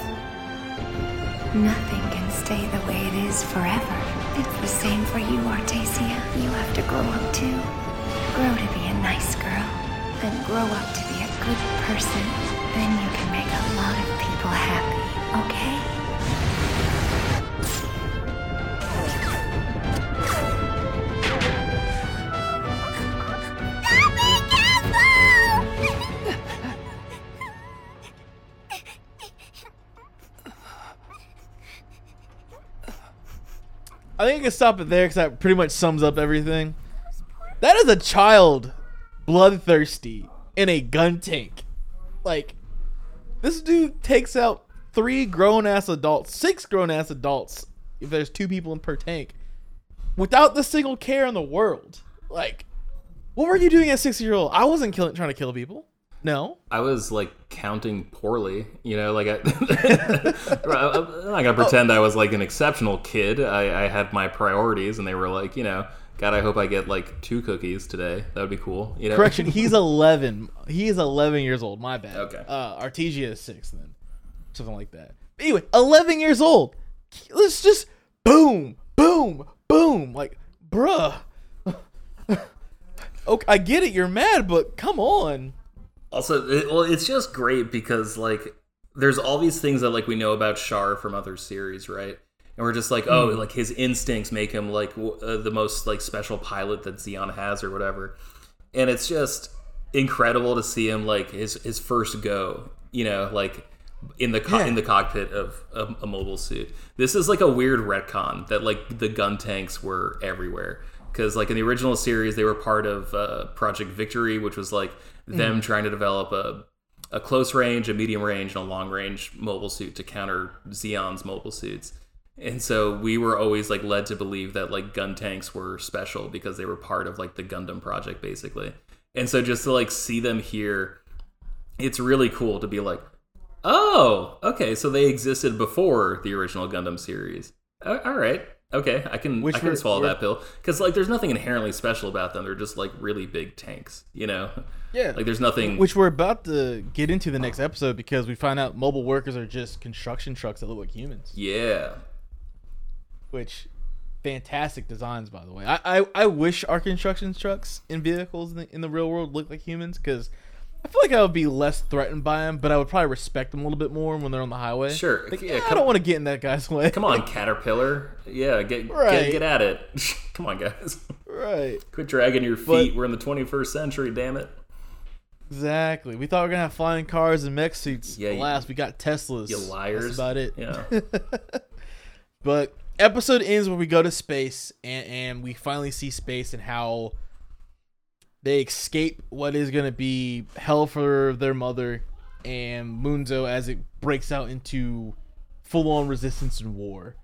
Nothing can stay the way it is forever. It's the same for you, Artesia. You have to grow up too. Grow to be a nice girl. Then grow up to be a good person. Then you can make a lot of people happy, think I can stop it there because that pretty much sums up everything. That is a child bloodthirsty in a gun tank. Like, this dude takes out three grown ass adults, six grown ass adults, if there's two people in per tank, without the single care in the world. Like, what were you doing at six year old? I wasn't killing, trying to kill people. No. I was like counting poorly, you know. Like I, I'm not gonna pretend I was like an exceptional kid. I, I had my priorities, and they were like, you know, God, I hope I get like two cookies today. That would be cool. You know. Correction, he's 11. He is 11 years old. My bad. Okay. Uh, Artesia is six then. Something like that. But anyway, 11 years old. Let's just boom, boom, boom. Like, bruh. okay, I get it. You're mad, but come on. Also, it, well, it's just great because like there's all these things that like we know about Char from other series, right? And we're just like, oh, like his instincts make him like w- uh, the most like special pilot that Zeon has or whatever. And it's just incredible to see him like his his first go, you know, like in the co- Yeah. in the cockpit of a, a mobile suit. This is like a weird retcon that like the gun tanks were everywhere because like in the original series they were part of uh, Project Victory, which was like them mm-hmm. trying to develop a a close range, a medium range, and a long range mobile suit to counter Zeon's mobile suits. And so we were always like led to believe that like gun tanks were special because they were part of like the Gundam project basically. And so just to like see them here, it's really cool to be like, oh, okay, so they existed before the original Gundam series. All right, okay, I can Which I can were- swallow were- that pill because like there's nothing inherently special about them. They're just like really big tanks, you know. Yeah. Like there's nothing. Which we're about to get into the next episode because we find out mobile workers are just construction trucks that look like humans. yeah. Which fantastic designs, by the way. I I, I wish our construction trucks and vehicles in the, in the real world looked like humans because I feel like I would be less threatened by them, but I would probably respect them a little bit more when they're on the highway. Sure. Like, Yeah, yeah, I don't want to get in that guy's way. Come on, Caterpillar. Yeah, get Right. get, get at it. Come on, guys. right. Quit dragging your feet. We're in the 21st century. Damn it. Exactly. We thought we were gonna have flying cars and mech suits. Yeah, you- we got Teslas. You liars. That's about it. Yeah. But episode ends where we go to space and, and we finally see space and how they escape what is going to be hell for their mother and Munzo as it breaks out into full on resistance and war.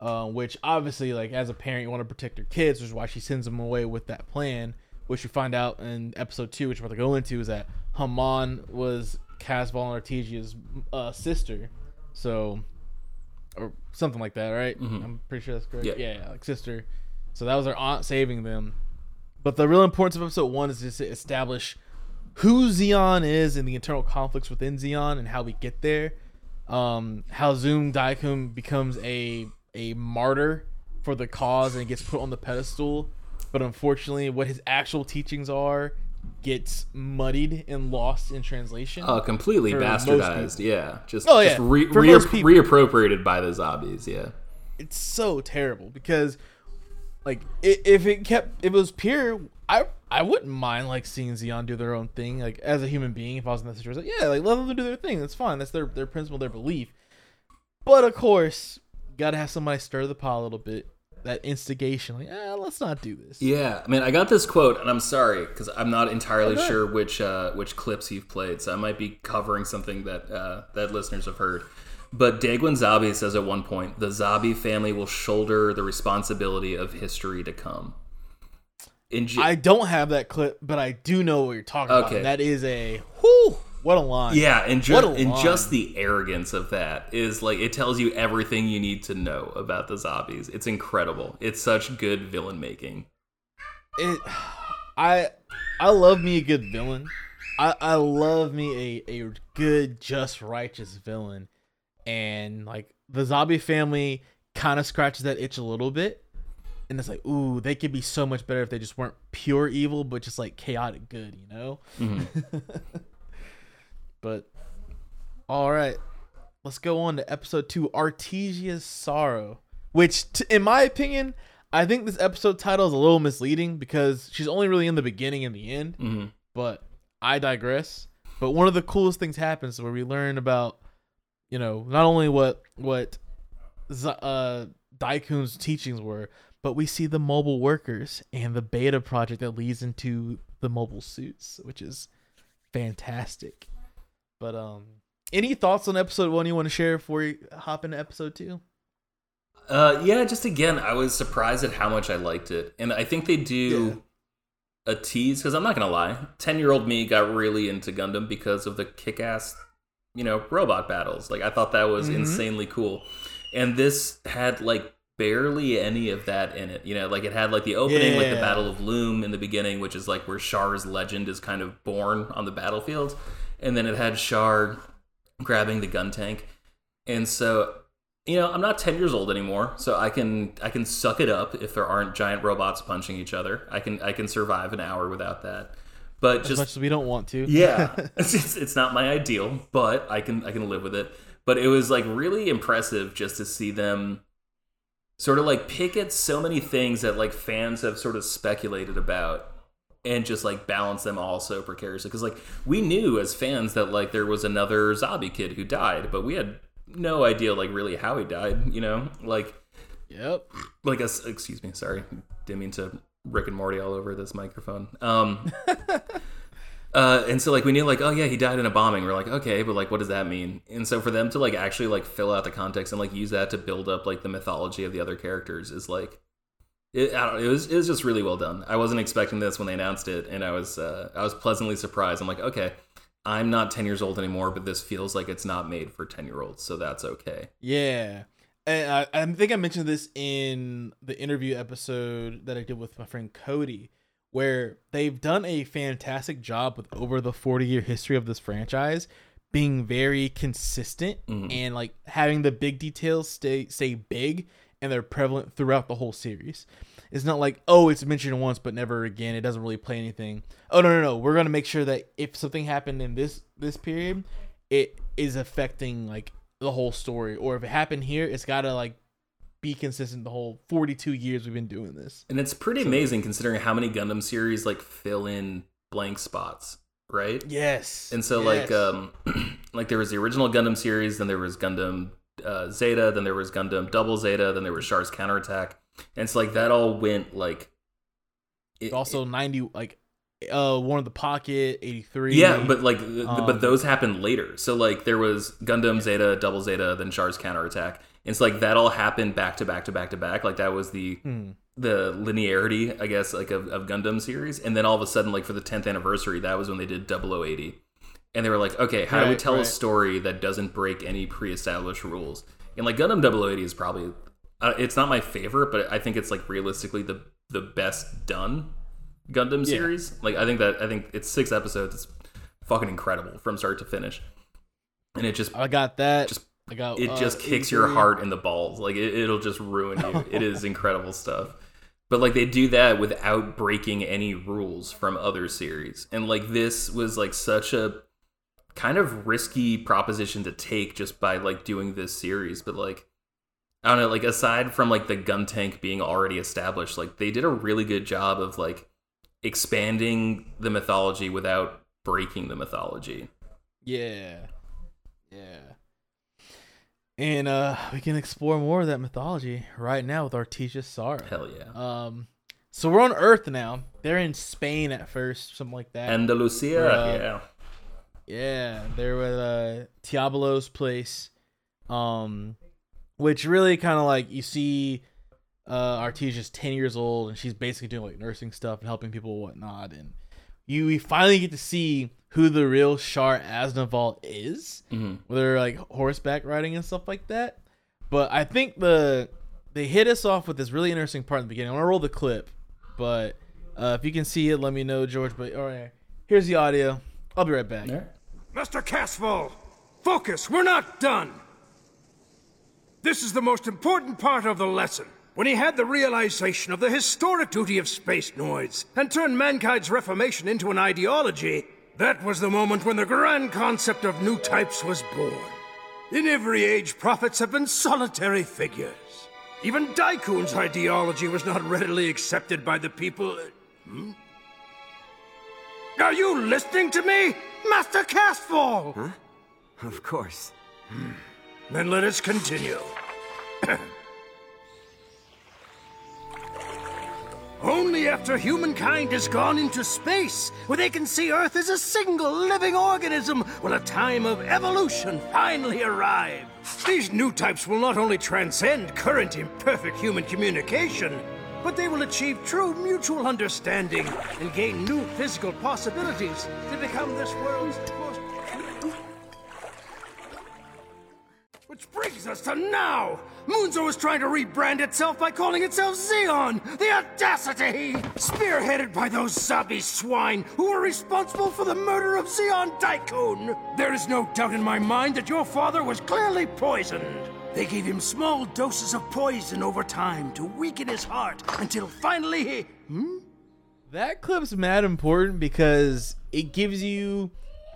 Uh, which obviously, like as a parent, you want to protect your kids, which is why she sends them away with that plan. Which we find out in episode two, which we're about to go into, is that Haman was Casval and Artesia's uh, sister. So or something like that, right? Mhm. I'm pretty sure that's correct. Yeah. Yeah. yeah, like sister. So that was her aunt saving them. But the real importance of episode one is just to establish who Zeon is and the internal conflicts within Zeon and how we get there. Um, how Zeon Daikun becomes a a martyr for the cause and gets put on the pedestal, but unfortunately, what his actual teachings are gets muddied and lost in translation. Oh, completely bastardized. Yeah, just Oh, just yeah, re- for re- people. reappropriated by the Zabis. Yeah, it's so terrible because like if it kept if it was pure i i wouldn't mind like seeing Zeon do their own thing like as a human being if i was in that situation like, yeah like let them do their thing that's fine that's their their principle their belief but of course gotta have somebody stir the pot a little bit that instigation like eh, let's not do this yeah. I mean, I got this quote, and I'm sorry because I'm not entirely Okay. sure which uh, which clips you've played, so I might be covering something that uh, that listeners have heard. But Degwin Zabi says at one point, the Zabi family will shoulder the responsibility of history to come. In J- i don't have that clip but i do know what you're talking about Okay. and that is a whoo what a line Yeah, and, ju- and just the arrogance of that is like it tells you everything you need to know about the Zabis. It's incredible. It's such good villain making. it i i love me a good villain i i love me a a good just righteous villain and like the Zabi family kind of scratches that itch a little bit. And it's like ooh they could be so much better if they just weren't pure evil but just like chaotic good you know? But all right let's go on to episode two artesia's sorrow which t- in my opinion i think this episode title is a little misleading because she's only really in the beginning and the end. Hmm but i digress. But one of the coolest things happens where we learn about you know not only what what Z- uh Daikun's teachings were but we see the mobile workers and the beta project that leads into the mobile suits which is fantastic. But um any thoughts on episode one you want to share before we hop into episode two? Uh, yeah, just again, I was surprised at how much I liked it, and I think they do a tease because I'm not gonna lie, ten year old me got really into Gundam because of the kick ass, you know, robot battles. Like I thought that was Mhm. insanely cool, and this had like barely any of that in it. You know, like it had like the opening, like the Battle of Loum in the beginning, which is like where Char's legend is kind of born on the battlefield, and then it had Char grabbing the gun tank, and so you know i'm not 10 years old anymore so i can i can suck it up if there aren't giant robots punching each other i can i can survive an hour without that but as just much as we don't want to. Yeah. It's, it's, it's not my ideal but i can i can live with it. But it was like really impressive just to see them sort of like pick at so many things that like fans have sort of speculated about and just like balance them all so precariously. Because like we knew as fans that like there was another Zabi kid who died but we had no idea like really how he died you know? Like yep. like a excuse me sorry didn't mean to rick and morty all over this microphone um uh and so like we knew like oh yeah he died in a bombing we're like okay but like what does that mean and so for them to like actually like fill out the context and like use that to build up like the mythology of the other characters is like it, it was it was just really well done. I wasn't expecting this when they announced it, and I was uh, I was pleasantly surprised. I'm like, okay, I'm not 10 years old anymore, but this feels like it's not made for 10 year olds, so that's okay. Yeah. And I, I think I mentioned this in the interview episode that I did with my friend Cody, where they've done a fantastic job with over the 40 year history of this franchise being very consistent Mhm. and like having the big details stay stay big and they're prevalent throughout the whole series. It's not like, oh, it's mentioned once but never again. It doesn't really play anything. Oh no no no. We're gonna make sure that if something happened in this this period, it is affecting like the whole story. Or if it happened here, it's gotta like be consistent the whole forty two years we've been doing this. And it's pretty amazing considering how many Gundam series like fill in blank spots, right? Yes. And so like um like there was the original Gundam series, then there was Gundam uh, Zeta, then there was Gundam Double Zeta, then there was Char's counterattack. And it's like that all went like it- also ninety like uh one of the pocket eighty three. Yeah, but like, Um, but those happened later. So like, there was Gundam Zeta, Double Zeta, then Char's counterattack. And it's like that all happened back to back to back to back. Like that was the Hmm. the linearity, I guess, like of, of Gundam series. And then all of a sudden, like for the tenth anniversary, that was when they did 0080. And they were like, okay, how do we Right, tell a story that doesn't break any pre-established rules? And like Gundam 080 is probably uh, it's not my favorite, but I think it's like realistically the the best done Gundam Yeah. series. Like I think that I think it's six episodes. It's fucking incredible from start to finish, and it just I got that. Just- I got. it uh, just kicks your heart in the balls. Like it, it'll just ruin you. it is incredible stuff. But like they do that without breaking any rules from other series. And like this was like such a kind of risky proposition to take just by like doing this series. But like I don't know, like aside from like the gun tank being already established, like they did a really good job of like expanding the mythology without breaking the mythology. Yeah. Yeah. And uh we can explore more of that mythology right now with Artesia Sara. Hell yeah. Um so we're on Earth now. They're in Spain at first, something like that. Andalusia, Uh, yeah. Yeah, they're with uh Diablo's place. Um which really kind of like you see uh Artesia's 10 years old and she's basically doing like nursing stuff and helping people and whatnot and you we finally get to see who the real Char Aznable is. Mhm. Where they're like horseback riding and stuff like that. But I think the they hit us off with this really interesting part in the beginning. I'm gonna roll the clip, but uh, if you can see it, let me know, George. But all right, here's the audio. I'll be right back. Mr. Casval, focus, we're not done. This is the most important part of the lesson. When he had the realization of the historic duty of space noids and turned mankind's reformation into an ideology, that was the moment when the grand concept of Newtypes was born. In every age, prophets have been solitary figures. Even Daikun's ideology was not readily accepted by the people. Hmm? Are you listening to me, Master Casval? Huh? Of course. Then let us continue. Only after humankind has gone into space, where they can see Earth as a single living organism, will a time of evolution finally arrive. These Newtypes will not only transcend current imperfect human communication, but they will achieve true mutual understanding and gain new physical possibilities to become this world's Which brings us to now! Munzo is trying to rebrand itself by calling itself Zeon! The audacity! Spearheaded by those Zabi swine who were responsible for the murder of Zeon Daikun! There is no doubt in my mind that your father was clearly poisoned! They gave him small doses of poison over time to weaken his heart until finally he. Hmm? That clip's mad important because it gives you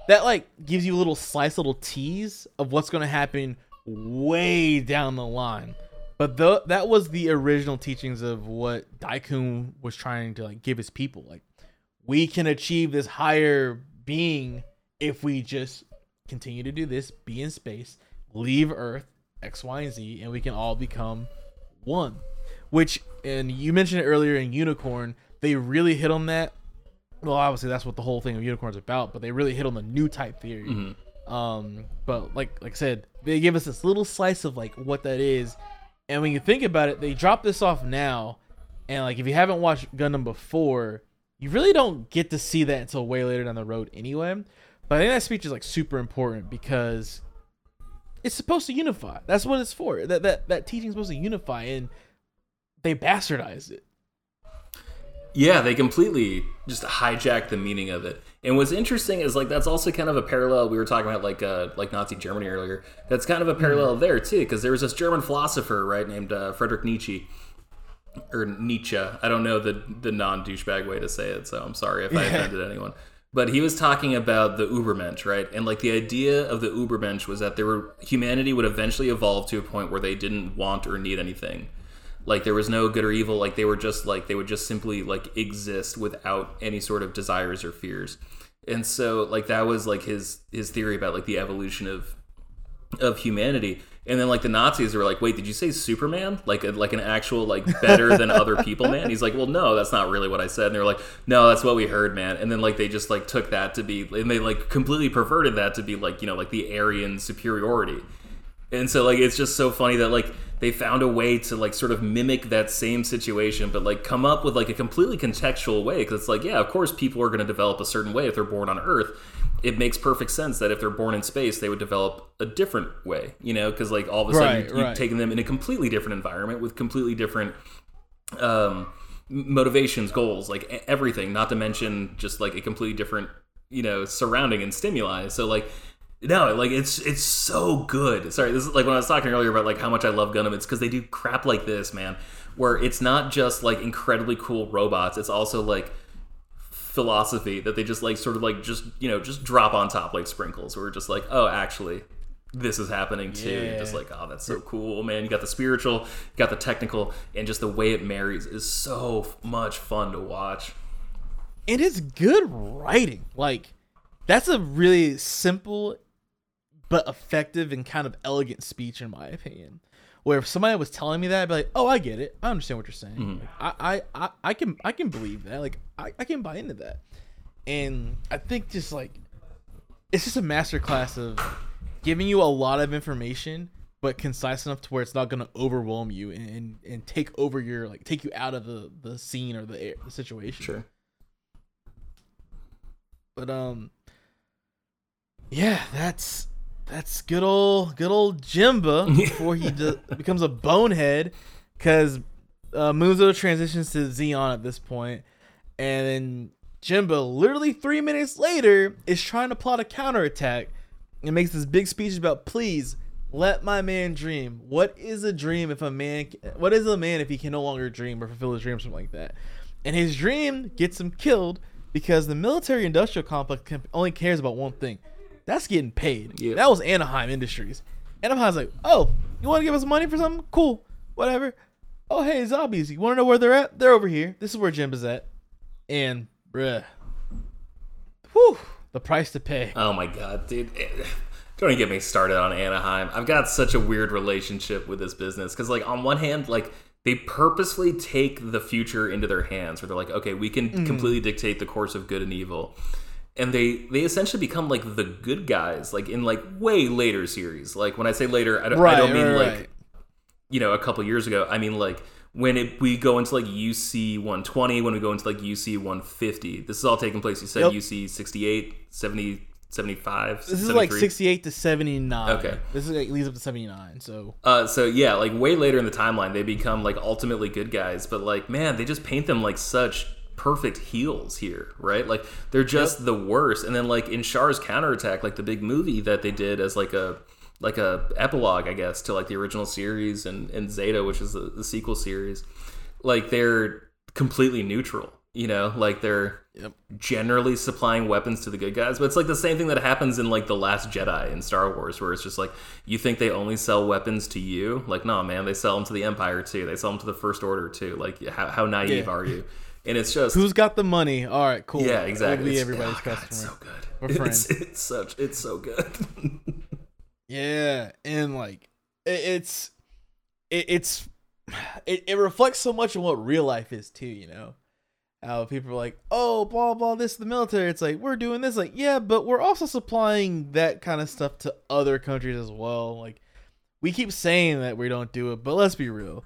that like gives you a little slice, little tease of what's gonna happen way down the line. But the, that was the original teachings of what Daikun was trying to like give his people. Like we can achieve this higher being if we just continue to do this, be in space, leave Earth, X, Y, and Z, and we can all become one. Which, and you mentioned it earlier in Unicorn, they really hit on that. Well, obviously that's what the whole thing of Unicorn's about, but they really hit on the Newtype theory. Mhm. Um, but like like I said, they give us this little slice of like what that is, and when you think about it, they drop this off now, and like if you haven't watched Gundam before, you really don't get to see that until way later down the road anyway. But I think that speech is like super important because it's supposed to unify. That's what it's for. That that that teaching is supposed to unify, and they bastardized it. Yeah, they completely just hijacked the meaning of it. And what's interesting is like that's also kind of a parallel we were talking about like uh, like Nazi Germany earlier. That's kind of a parallel there too because there was this German philosopher right named uh, Friedrich Nietzsche or Nietzsche. I don't know the the non douchebag way to say it, so I'm sorry if I offended anyone. But he was talking about the Ubermensch, right? And like the idea of the Ubermensch was that there were humanity would eventually evolve to a point where they didn't want or need anything like there was no good or evil. Like they were just like they would just simply like exist without any sort of desires or fears. And so like that was like his his theory about like the evolution of of humanity. And then like the nazis were like wait did you say superman? Like a, like an actual like better than other people man? He's like well no that's not really what i said. And they were like no that's what we heard man. And then like they just like took that to be and they like completely perverted that to be like you know like the aryan superiority and so like it's just so funny that like they found a way to like sort of mimic that same situation but like come up with like a completely contextual way because it's like yeah of course people are going to develop a certain way if they're born on earth it makes perfect sense that if they're born in space, they would develop a different way, you know, because like all of a sudden Right, you, you've right. taken them in a completely different environment with completely different um, motivations, goals, like everything. Not to mention just like a completely different, you know, surrounding and stimuli. So like, no, like it's it's so good. Sorry, this is like when I was talking earlier about like how much I love Gundam. It's because they do crap like this, man, where it's not just like incredibly cool robots. It's also like philosophy that they just like sort of like just you know just drop on top like sprinkles. Where we're just like, oh, actually, this is happening too. Yeah. Just like, oh, that's so cool, man. You got the spiritual, you got the technical, and just the way it marries is so much fun to watch. and it's good writing. Like that's a really simple but effective and kind of elegant speech in my opinion. Where if somebody was telling me that, I'd be like, "Oh, I get it. I understand what you're saying. Mhm. Like, I, I, I, I can, I can believe that. Like, I, I can buy into that." And I think just like it's just a masterclass of giving you a lot of information, but concise enough to where it's not going to overwhelm you and, and and take over your like take you out of the the scene or the air, the situation. Sure. But um, yeah, that's that's good old good old Jimba before he de- becomes a bonehead, because uh, Munzo transitions to Zeon at this point, and then Jimba literally three minutes later is trying to plot a counterattack and makes this big speech about please let my man dream. What is a dream if a man? What is a man if he can no longer dream or fulfill his dream, or something like that? And his dream gets him killed because the military-industrial complex only cares about one thing. That's getting paid. Yeah. That was Anaheim Industries. Anaheim's like, oh, you want to give us money for something? Cool, whatever. Oh, hey, Zabis. You want to know where they're at? They're over here. This is where Jim is at. And, bruh, whew, the price to pay. Oh my god, dude. Don't even get me started on Anaheim. I've got such a weird relationship with this business because, like, on one hand, like, they purposefully take the future into their hands where they're like, okay, we can Mhm. completely dictate the course of good and evil. And they they essentially become like the good guys, like in like way later series. Like when I say later, I don't, I don't mean right, like right. you know a couple years ago. I mean like when it, we go into like UC 120, when we go into like UC 150. This is all taking place. You said Yep. UC 68, 70, 75. This is like 68 to 79. Okay. This is like leads up to 79. So Uh, so yeah, like way later in the timeline, they become like ultimately good guys. But like, man, they just paint them like such perfect heels here, right? Like they're just the worst. And then like in Char's counterattack, like the big movie that they did as like a like a epilogue, I guess, to like the original series and and Zeta, which is the, the sequel series. Like they're completely neutral. You know, like they're generally supplying weapons to the good guys, but it's like the same thing that happens in like the Last Jedi in Star Wars, where it's just like you think they only sell weapons to you, like no, man, they sell them to the Empire too, they sell them to the First Order too. Like how, how naive Yeah. are you? And it's just who's got the money? All right, cool. Yeah, exactly. We'll be It's- everybody's oh, God, customer. it's so good. We're It's, friends. it's such it's so good. Yeah, and like it, it's it, it's it, it reflects so much on what real life is too. You know how people are like, oh, blah blah, this is the military. It's like we're doing this. Like yeah, but we're also supplying that kind of stuff to other countries as well. Like we keep saying that we don't do it, but let's be real.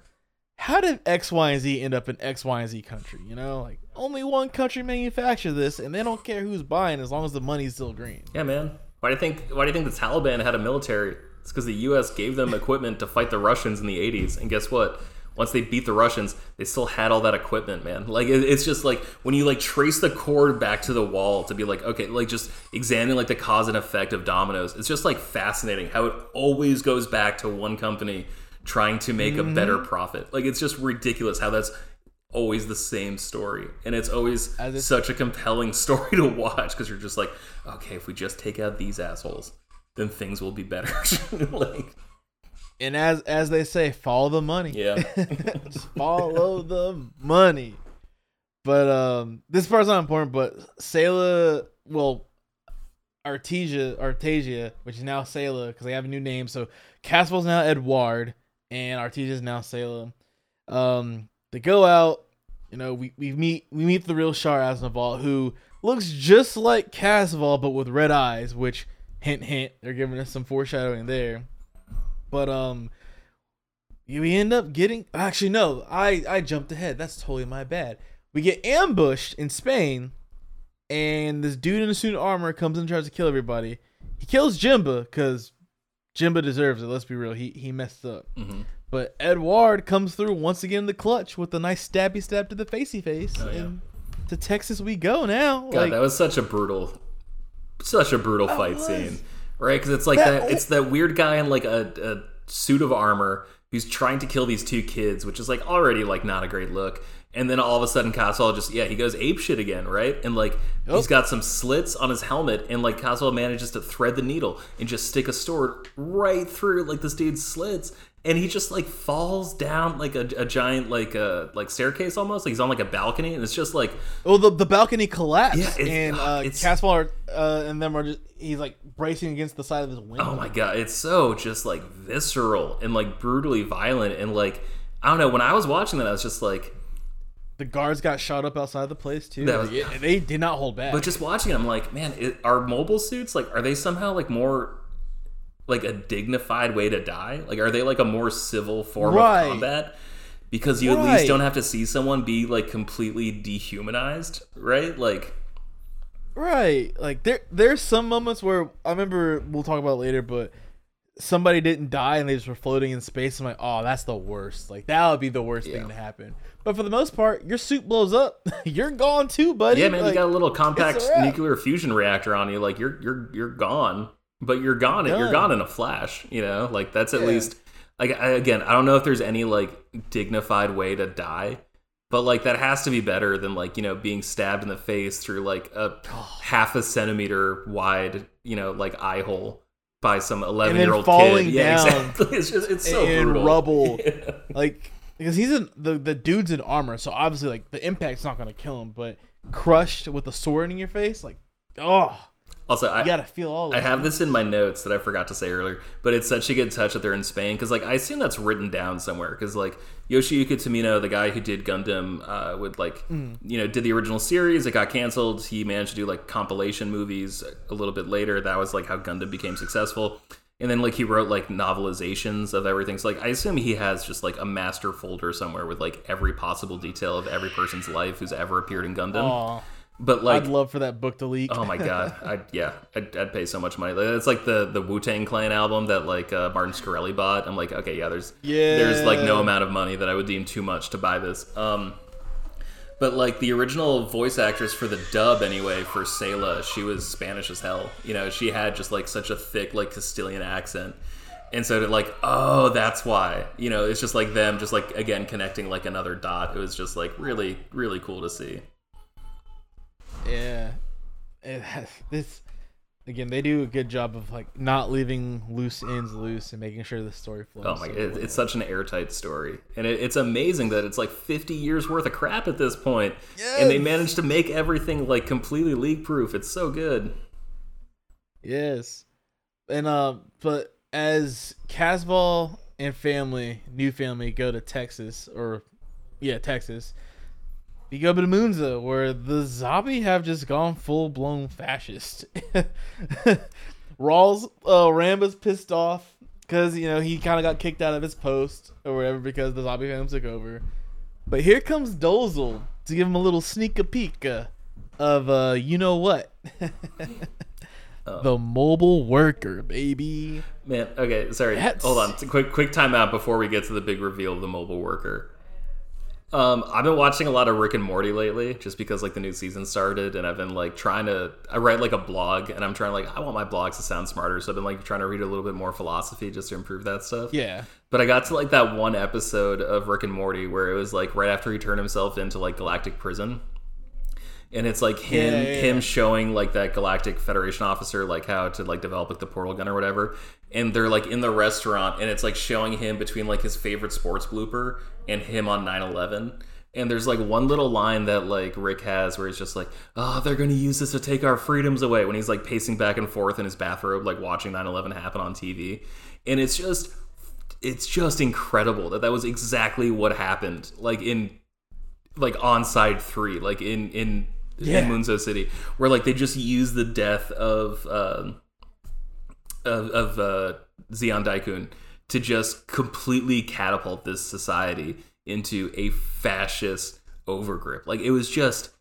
How did X, Y, and Z end up in X, Y, and Z country? You know, like only one country manufacture this, and they don't care who's buying as long as the money's still green. yeah, man. Why do you think why do you think the Taliban had a military? It's because the U.S. gave them equipment to fight the Russians in the '80s, and guess what? Once they beat the Russians, they still had all that equipment, man. Like it, it's just like when you like trace the cord back to the wall to be like, okay, like just examine like the cause and effect of dominoes. It's just like fascinating how it always goes back to one company trying to make a better Mhm. profit. Like it's just ridiculous how that's always the same story and it's always such a compelling story to watch because you're just like okay if we just take out these assholes then things will be better like And as as they say, follow the money. Yeah. Follow the money. But um this part's not important, but Sayla well Artesia Artesia, which is now Sayla, because they have a new name. So Casval's now Edward and Artesia's now Salem. Um they go out, you know, we, we meet we meet the real Char Aznable, who looks just like Casval but with red eyes, which hint hint, they're giving us some foreshadowing there. But um we end up getting actually no, I I jumped ahead. That's totally my bad. We get ambushed in Spain and this dude in a suit of armor comes and tries to kill everybody. He kills Jimba because Jimba deserves it. Let's be real. He he messed up. Mhm. But Edward comes through once again in the clutch with a nice stabby stab to the facey face. Oh, yeah. And to Texas we go now. God, like, that was such a brutal, such a brutal fight was. scene, right? Because it's like That- that. It's that weird guy in like a, a suit of armor who's trying to kill these two kids, which is like already like not a great look. And then all of a sudden, Casval just yeah, he goes ape shit again, right? And like he's got some slits on his helmet, and like Casval manages to thread the needle and just stick a sword right through like this dude's slits, and he just like falls down like a, a giant like uh like staircase almost. Like he's on like a balcony, and it's just like Oh, the, the balcony collapsed, Yeah, and uh, it's- Casval are, uh, and them are just he's like bracing against the side of his window. Oh my god, it's so just like visceral and like brutally violent and like I don't know. When I was watching that, I was just like, The guards got shot up outside the place too. Was- it- they did not hold back. but just watching it, I'm like, man, it, are mobile suits like are they somehow like more like a dignified way to die? Like are they like a more civil form Right. of combat? Because you at least don't have to see someone be like completely dehumanized, right? Like Right. Like there there's some moments where I remember we'll talk about later, but somebody didn't die and they just were floating in space. I'm like, oh, that's the worst. Like that would be the worst Yeah. thing to happen. But for the most part, your suit blows up. You're gone too, buddy. Yeah, man, Like, you got a little compact a nuclear fusion reactor on you. Like you're you're you're gone, but you're gone. You're gone in a flash. You know, like that's at Yeah. least like I, again. I don't know if there's any like dignified way to die, but like that has to be better than like you know being stabbed in the face through like a half a centimeter wide you know like eye hole by some 11 year old kid. Yeah, exactly. It's just it's so in brutal. rubble. Like because he's in the the dude's in armor, so obviously like the impact's not gonna kill him, but crushed with a sword in your face, like oh Also, I you gotta feel all I have this in my notes that I forgot to say earlier, but it's such a good touch that they're in Spain because, like, I assume that's written down somewhere because, like, Yoshiyuki Tomino, the guy who did Gundam, uh, would like, you know, did the original series. It got canceled. He managed to do like compilation movies a little bit later. That was like how Gundam became successful. And then like he wrote like novelizations of everything. So like I assume he has just like a master folder somewhere with like every possible detail of every person's life who's ever appeared in Gundam. Aw. But like I'd love for that book to leak. Oh my god! I yeah, I'd, I'd pay so much money. It's like the the Wu Tang Clan album that like uh, Martin Shkreli bought. I'm like, okay, yeah, there's there's like no amount of money that I would deem too much to buy this. Um, but like the original voice actress for the dub anyway for Sayla, she was Spanish as hell. You know, she had just like such a thick like Castilian accent. And so to like, oh, that's why. You know, it's just like them just like again connecting like another dot. It was just like really, really cool to see. Yeah, it has, this again. They do a good job of like not leaving loose ends loose and making sure the story flows. Oh my! so It, well. it's such an airtight story, and it, it's amazing that it's like 50 years worth of crap at this point, and they Yes. managed to make everything like completely leak proof. It's so good. Yes, and uh, but as Casval and family, new family, go to Texas or yeah, Texas. You go to Munzo, where the Zabi have just gone full blown fascist. Rals, uh, Ramba's pissed off because you know he kind of got kicked out of his post or whatever because the Zabi family took over. But here comes Dozle to give him a little sneak a peek uh, of uh, you know what. The mobile worker, baby. Man, okay, sorry. That's- Hold on. Quick, quick timeout before we get to the big reveal of the mobile worker. Um, I've been watching a lot of Rick and Morty lately, just because like the new season started, and I've been like trying to. I write like a blog, and I'm trying like I want my blogs to sound smarter, so I've been like trying to read a little bit more philosophy just to improve that stuff. Yeah. But I got to like that one episode of Rick and Morty where it was like right after he turned himself into like Galactic Prison. And it's like him Yeah, yeah, yeah. him showing like that Galactic Federation officer like how to like develop like the portal gun or whatever. And they're like in the restaurant and it's like showing him between like his favorite sports blooper and him on 9/11. And there's like one little line that like Rick has where he's just like, "Oh, they're going to use this to take our freedoms away." When he's like pacing back and forth in his bathrobe like watching 9/11 happen on TV. And it's just it's just incredible that that was exactly what happened like in like on side three like in in, Yeah. in Munzo City where like they just use the death of um of, of uh Zeon Daikun to just completely catapult this society into a fascist overgrip like it was just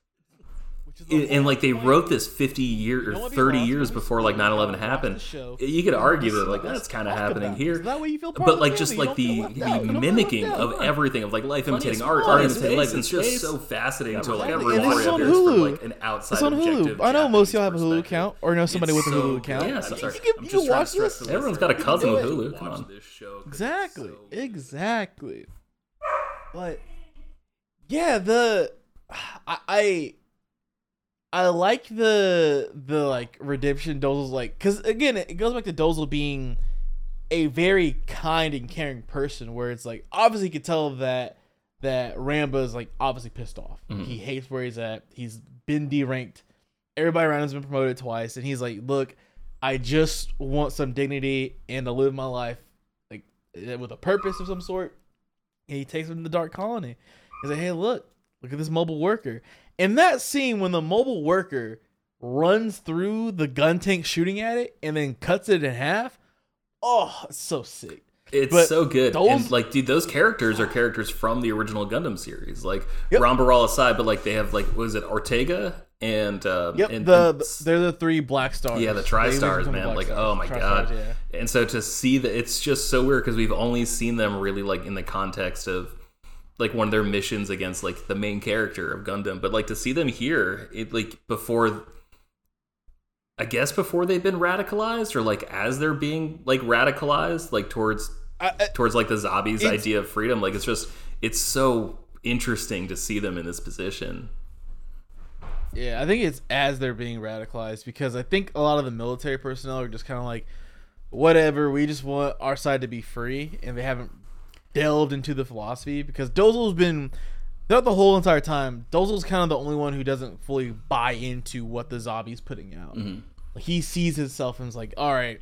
and, and, like they wrote this 50 years or 30 years before like 9-11 happened you could argue that like that's kind of happening here that way you feel but like just like the, the mimicking of everything of like life imitating art art imitating life it's just so fascinating to like and this is on Hulu. Like an outside it's on Hulu. I know most of y'all have a Hulu account or know somebody with a Hulu account. Yeah, I'm sorry. You you can watch this. Everyone's got a cousin with Hulu. Come on. Exactly. Exactly. But yeah, the I I like the the like redemption Dozle's like because again it goes back to Dozle being a very kind and caring person where it's like obviously you can tell that that Ramba is like obviously pissed off. Mm-hmm. He hates where he's at. He's been deranked. Everybody around him's been promoted twice, and he's like, "Look, I just want some dignity and to live my life like with a purpose of some sort." And he takes him to the Dark Colony. He's like, "Hey, look, look at this mobile worker." In that scene, when the mobile worker runs through the gun tank shooting at it and then cuts it in half, oh, it's so sick. It's but so good. Those, and like, dude, those characters are characters from the original Gundam series. Like yep. Ramba Ral aside, but like they have like was it Ortega and um, yep, and, the, and, they're the three black stars. Yeah, the tri stars, man. Like, stars. oh my god. Stars, yeah. And so to see that, it's just so weird because we've only seen them really like in the context of like one of their missions against like the main character of Gundam. But like to see them here, it like before I guess before they've been radicalized or like as they're being like radicalized, like towards I, I, towards like the Zabis idea of freedom. Like it's just it's so interesting to see them in this position. Yeah, I think it's as they're being radicalized because I think a lot of the military personnel are just kind of like, whatever, we just want our side to be free, and they haven't delved into the philosophy because Dozle's been throughout the whole entire time. Dozle's kind of the only one who doesn't fully buy into what the Zabi's putting out. Mm-hmm. He sees himself and is like, "All right,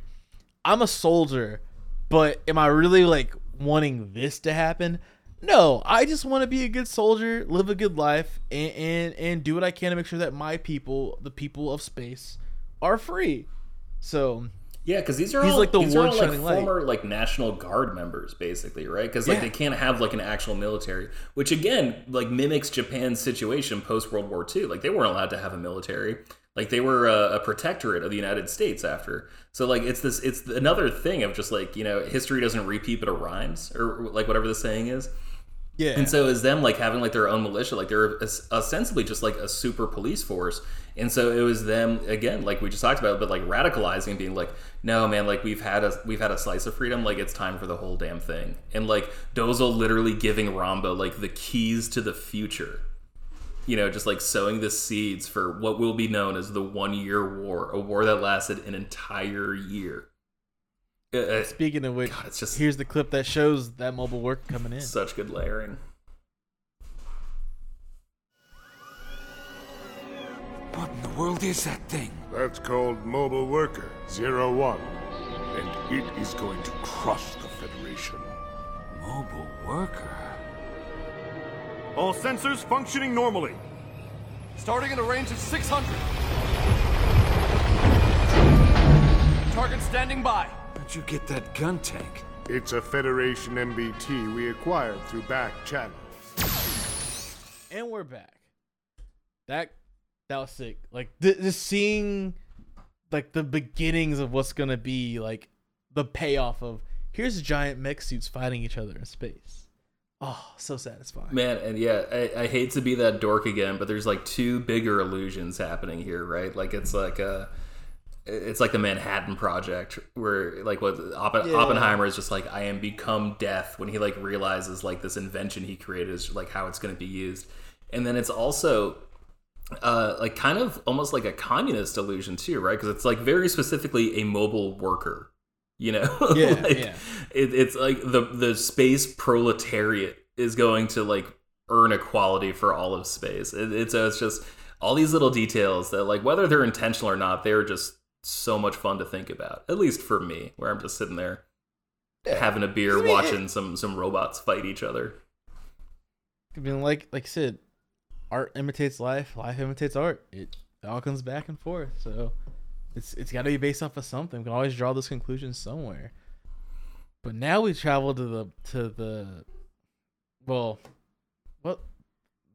I'm a soldier, but am I really like wanting this to happen?" No, I just want to be a good soldier, live a good life, and, and and do what I can to make sure that my people, the people of space, are free. So yeah, because these are he's all, like the these one are all like former light. like National Guard members, basically, right? Because like yeah. they can't have like an actual military, which again like mimics Japan's situation post World War II. Like they weren't allowed to have a military. Like they were a, a, protectorate of the United States after. So like it's this it's another thing of just like you know history doesn't repeat but it rhymes or like whatever the saying is. Yeah. And so is them like having like their own militia, like they're ostensibly just like a super police force. And so it was them again, like we just talked about, but like radicalizing, being like, no, man, like we've had a we've had a slice of freedom, like it's time for the whole damn thing. And like Dozle literally giving Ramba like the keys to the future. You know, just like sowing the seeds for what will be known as the one year war, a war that lasted an entire year. Uh, uh, Speaking of which, God, it's just here's the clip that shows that mobile work coming in. Such good layering. What in the world is that thing? That's called Mobile Worker Zero One, and it is going to crush the Federation. Mobile Worker. All sensors functioning normally. Starting at a range of 600. Target standing by. How'd you get that gun tank? It's a Federation MBT we acquired through back channels. And we're back. That that was sick. Like th- just seeing like the beginnings of what's gonna be like the payoff of here's giant mech suits fighting each other in space. Oh, so satisfying. Man, and yeah, I, I hate to be that dork again, but there's like two bigger illusions happening here, right? Like it's like a it's like the Manhattan Project, where like what Oppen- yeah. Oppenheimer is just like I am become death when he like realizes like this invention he created is like how it's going to be used, and then it's also uh, like kind of almost like a communist illusion too, right? Because it's like very specifically a mobile worker, you know? Yeah, like, yeah. It, it's like the the space proletariat is going to like earn equality for all of space. It, it's it's just all these little details that like whether they're intentional or not, they're just so much fun to think about. At least for me, where I'm just sitting there yeah. having a beer, I mean, watching it, some some robots fight each other. I mean, like like I said, art imitates life, life imitates art. It all comes back and forth. So it's it's got to be based off of something. We can always draw those conclusions somewhere. But now we travel to the to the well, what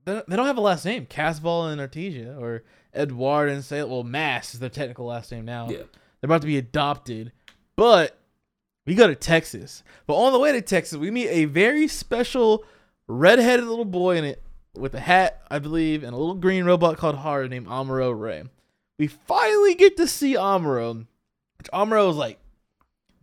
they don't- have a last name. Casval and Artesia or Edward and Sayla Mass is their technical last name now. Yeah. They're about to be adopted. But we go to Texas. But on the way to Texas, we meet a very special red-headed little boy in it with a hat, I believe, and a little green robot called Haro named Amuro Ray. We finally get to see Amuro, which Amuro is like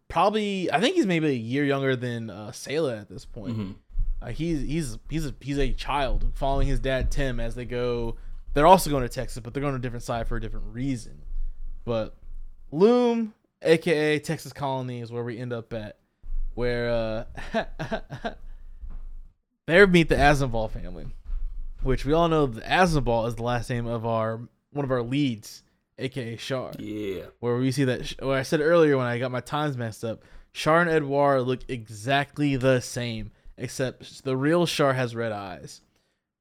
probably I think he's maybe a year younger than uh, Sayla at this point. Mhm. Uh, he's he's he's a, he's a child following his dad Tim as they go. They're also going to Texas, but they're going to a different side for a different reason. But Loum, aka Texas Colony, is where we end up at, where uh, there meet the Aznable family, which we all know the Aznable is the last name of our one of our leads, aka Char. Yeah. Where we see that, where I said earlier when I got my times messed up, Char and Edouard look exactly the same, except the real Char has red eyes,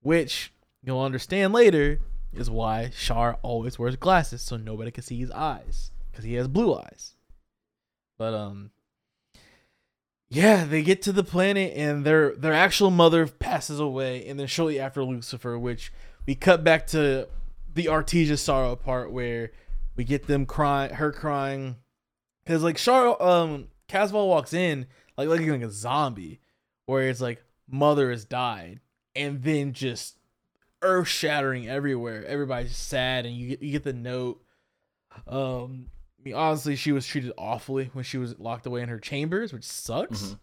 which you'll understand later is why Char always wears glasses so nobody can see his eyes because he has blue eyes. But um, yeah, they get to the planet and their their actual mother passes away, and then shortly after Lucifer, which we cut back to the Artesia sorrow part where we get them crying, her crying, because like Char, um, Casval walks in like looking like a zombie, where it's like mother has died, and then just earth shattering everywhere. Everybody's sad, and you get you get the note. Um, mean, honestly, she was treated awfully when she was locked away in her chambers, which sucks. Mhm.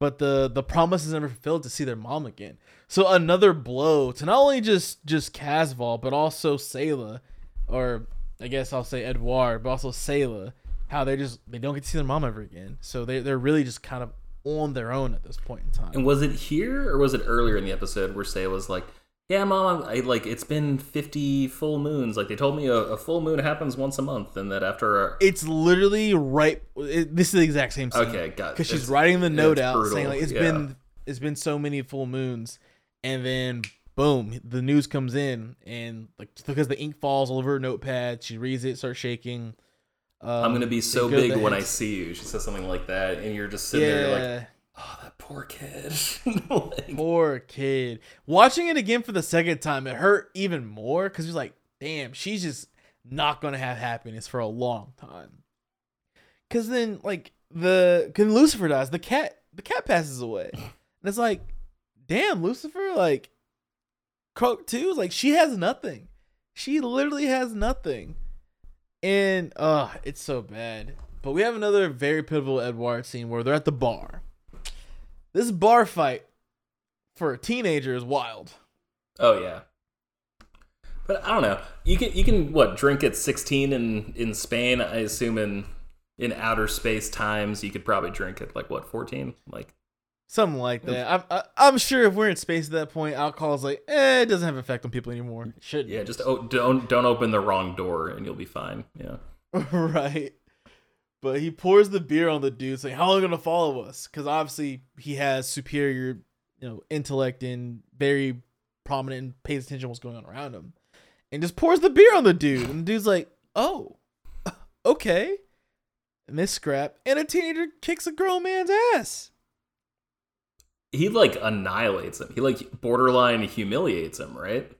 But the the promise is never fulfilled to see their mom again. So another blow to not only just just Casval, but also Sayla, or I guess I'll say Edouard, but also Sayla. How they just they don't get to see their mom ever again. So they they're really just kind of on their own at this point in time. And was it here or was it earlier in the episode where Say was like, "Yeah, mom, I like it's been 50 full moons. Like they told me a, a full moon happens once a month, and that after It's literally right. It, this is the exact same scene. Okay, got. Because she's writing the note out brutal, saying like it's yeah. been it's been so many full moons, and then boom, the news comes in, and like because the ink falls all over her notepad, she reads it, starts shaking. Um, I'm gonna be so go big when I see you." She says something like that, and you're just sitting there Yeah. like, "Oh, that poor kid." Like, Poor kid. Watching it again for the second time, it hurt even more because you're like, damn, she's just not gonna have happiness for a long time. Cause then, like the when Lucifer dies, the cat the cat passes away, and it's like, damn, Lucifer, like Croak too, like she has nothing. She literally has nothing, and uh, it's so bad. But we have another very pivotal Edward scene where they're at the bar. This bar fight for a teenager is wild. oh yeah. But I don't know. You can you can what drink at 16 in in Spain? I assume in in outer space times you could probably drink at like what 14? Like Something like that. I'm, I, I'm sure if we're in space at that point, alcohol is like, eh, it doesn't have effect on people anymore. Shouldn't. yeah, just oh, don't don't open the wrong door and you'll be fine. Yeah. right. But he pours the beer on the dude, saying, "How long are you gonna follow us?" Because obviously he has superior, you know, intellect and very prominent and pays attention to what's going on around him, and just pours the beer on the dude, and the dude's like, "Oh, okay." And scrap, and a teenager kicks a grown man's ass. He like annihilates him. He like borderline humiliates him, right?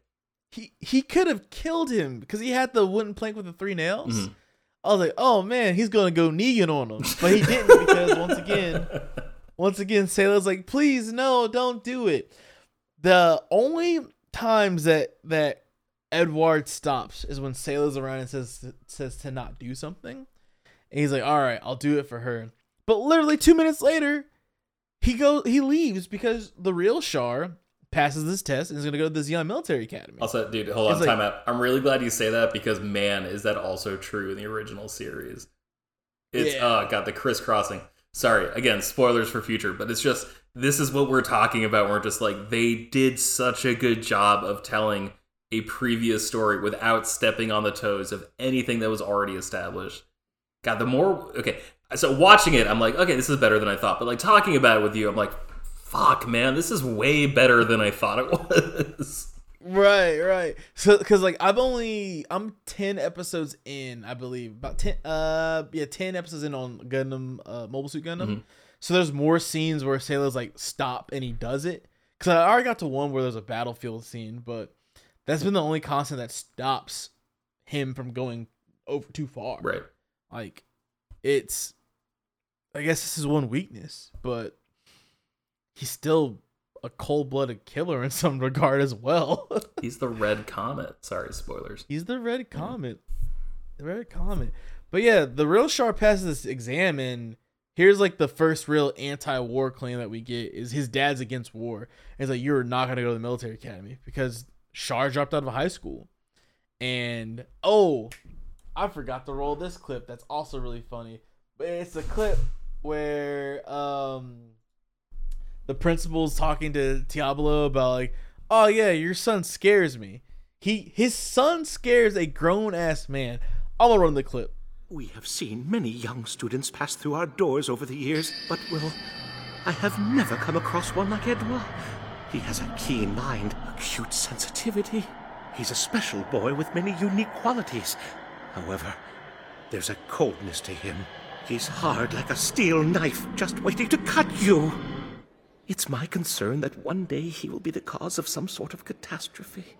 He he could have killed him because he had the wooden plank with the three nails. Mhm. I was like, oh man, he's gonna go Negan on him, but he didn't because once again, once again, Sayla's like, please no, don't do it. The only times that that Edward stops is when Sayla's around and says says to not do something, and he's like, all right, I'll do it for her. But literally two minutes later, he goes he leaves because the real Char passes this test and is gonna go to this young military academy. Also, dude, hold on, It's like- time out. I'm really glad you say that because man, is that also true in the original series. It's Yeah. uh got the crisscrossing. Sorry, again, spoilers for future, but it's just this is what we're talking about. We're just like they did such a good job of telling a previous story without stepping on the toes of anything that was already established. God, the more okay, so watching it, I'm like, okay, this is better than I thought. But like talking about it with you, I'm like, fuck, man, this is way better than I thought it was. Right, right. So, because like I've only I'm ten episodes in, I believe about ten. Uh, yeah, ten episodes in on Gundam, uh, Mobile Suit Gundam. Mhm. So there's more scenes where Sayla's like stop and he does it because I already got to one where there's a battlefield scene, but that's been the only constant that stops him from going over too far. Right. Like, it's. I guess this is one weakness, but he's still a cold blooded killer in some regard as well. He's the Red Comet. Sorry, spoilers. He's the Red Comet. The Red Comet. But yeah, the real Char passes this exam, and here's like the first real anti-war claim that we get is his dad's against war. And he's like, you're not gonna go to the military academy because Char dropped out of high school. And oh, I forgot to roll this clip. That's also really funny. But it's a clip where um the principal's talking to Teabolo about like, oh yeah, your son scares me. He his son scares a grown ass man. Gonna run the clip. We have seen many young students pass through our doors over the years, but Will, I have never come across one like Edouard. He has a keen mind, acute sensitivity. He's a special boy with many unique qualities. However, there's a coldness to him. He's hard like a steel knife, just waiting to cut you. It's my concern that one day he will be the cause of some sort of catastrophe.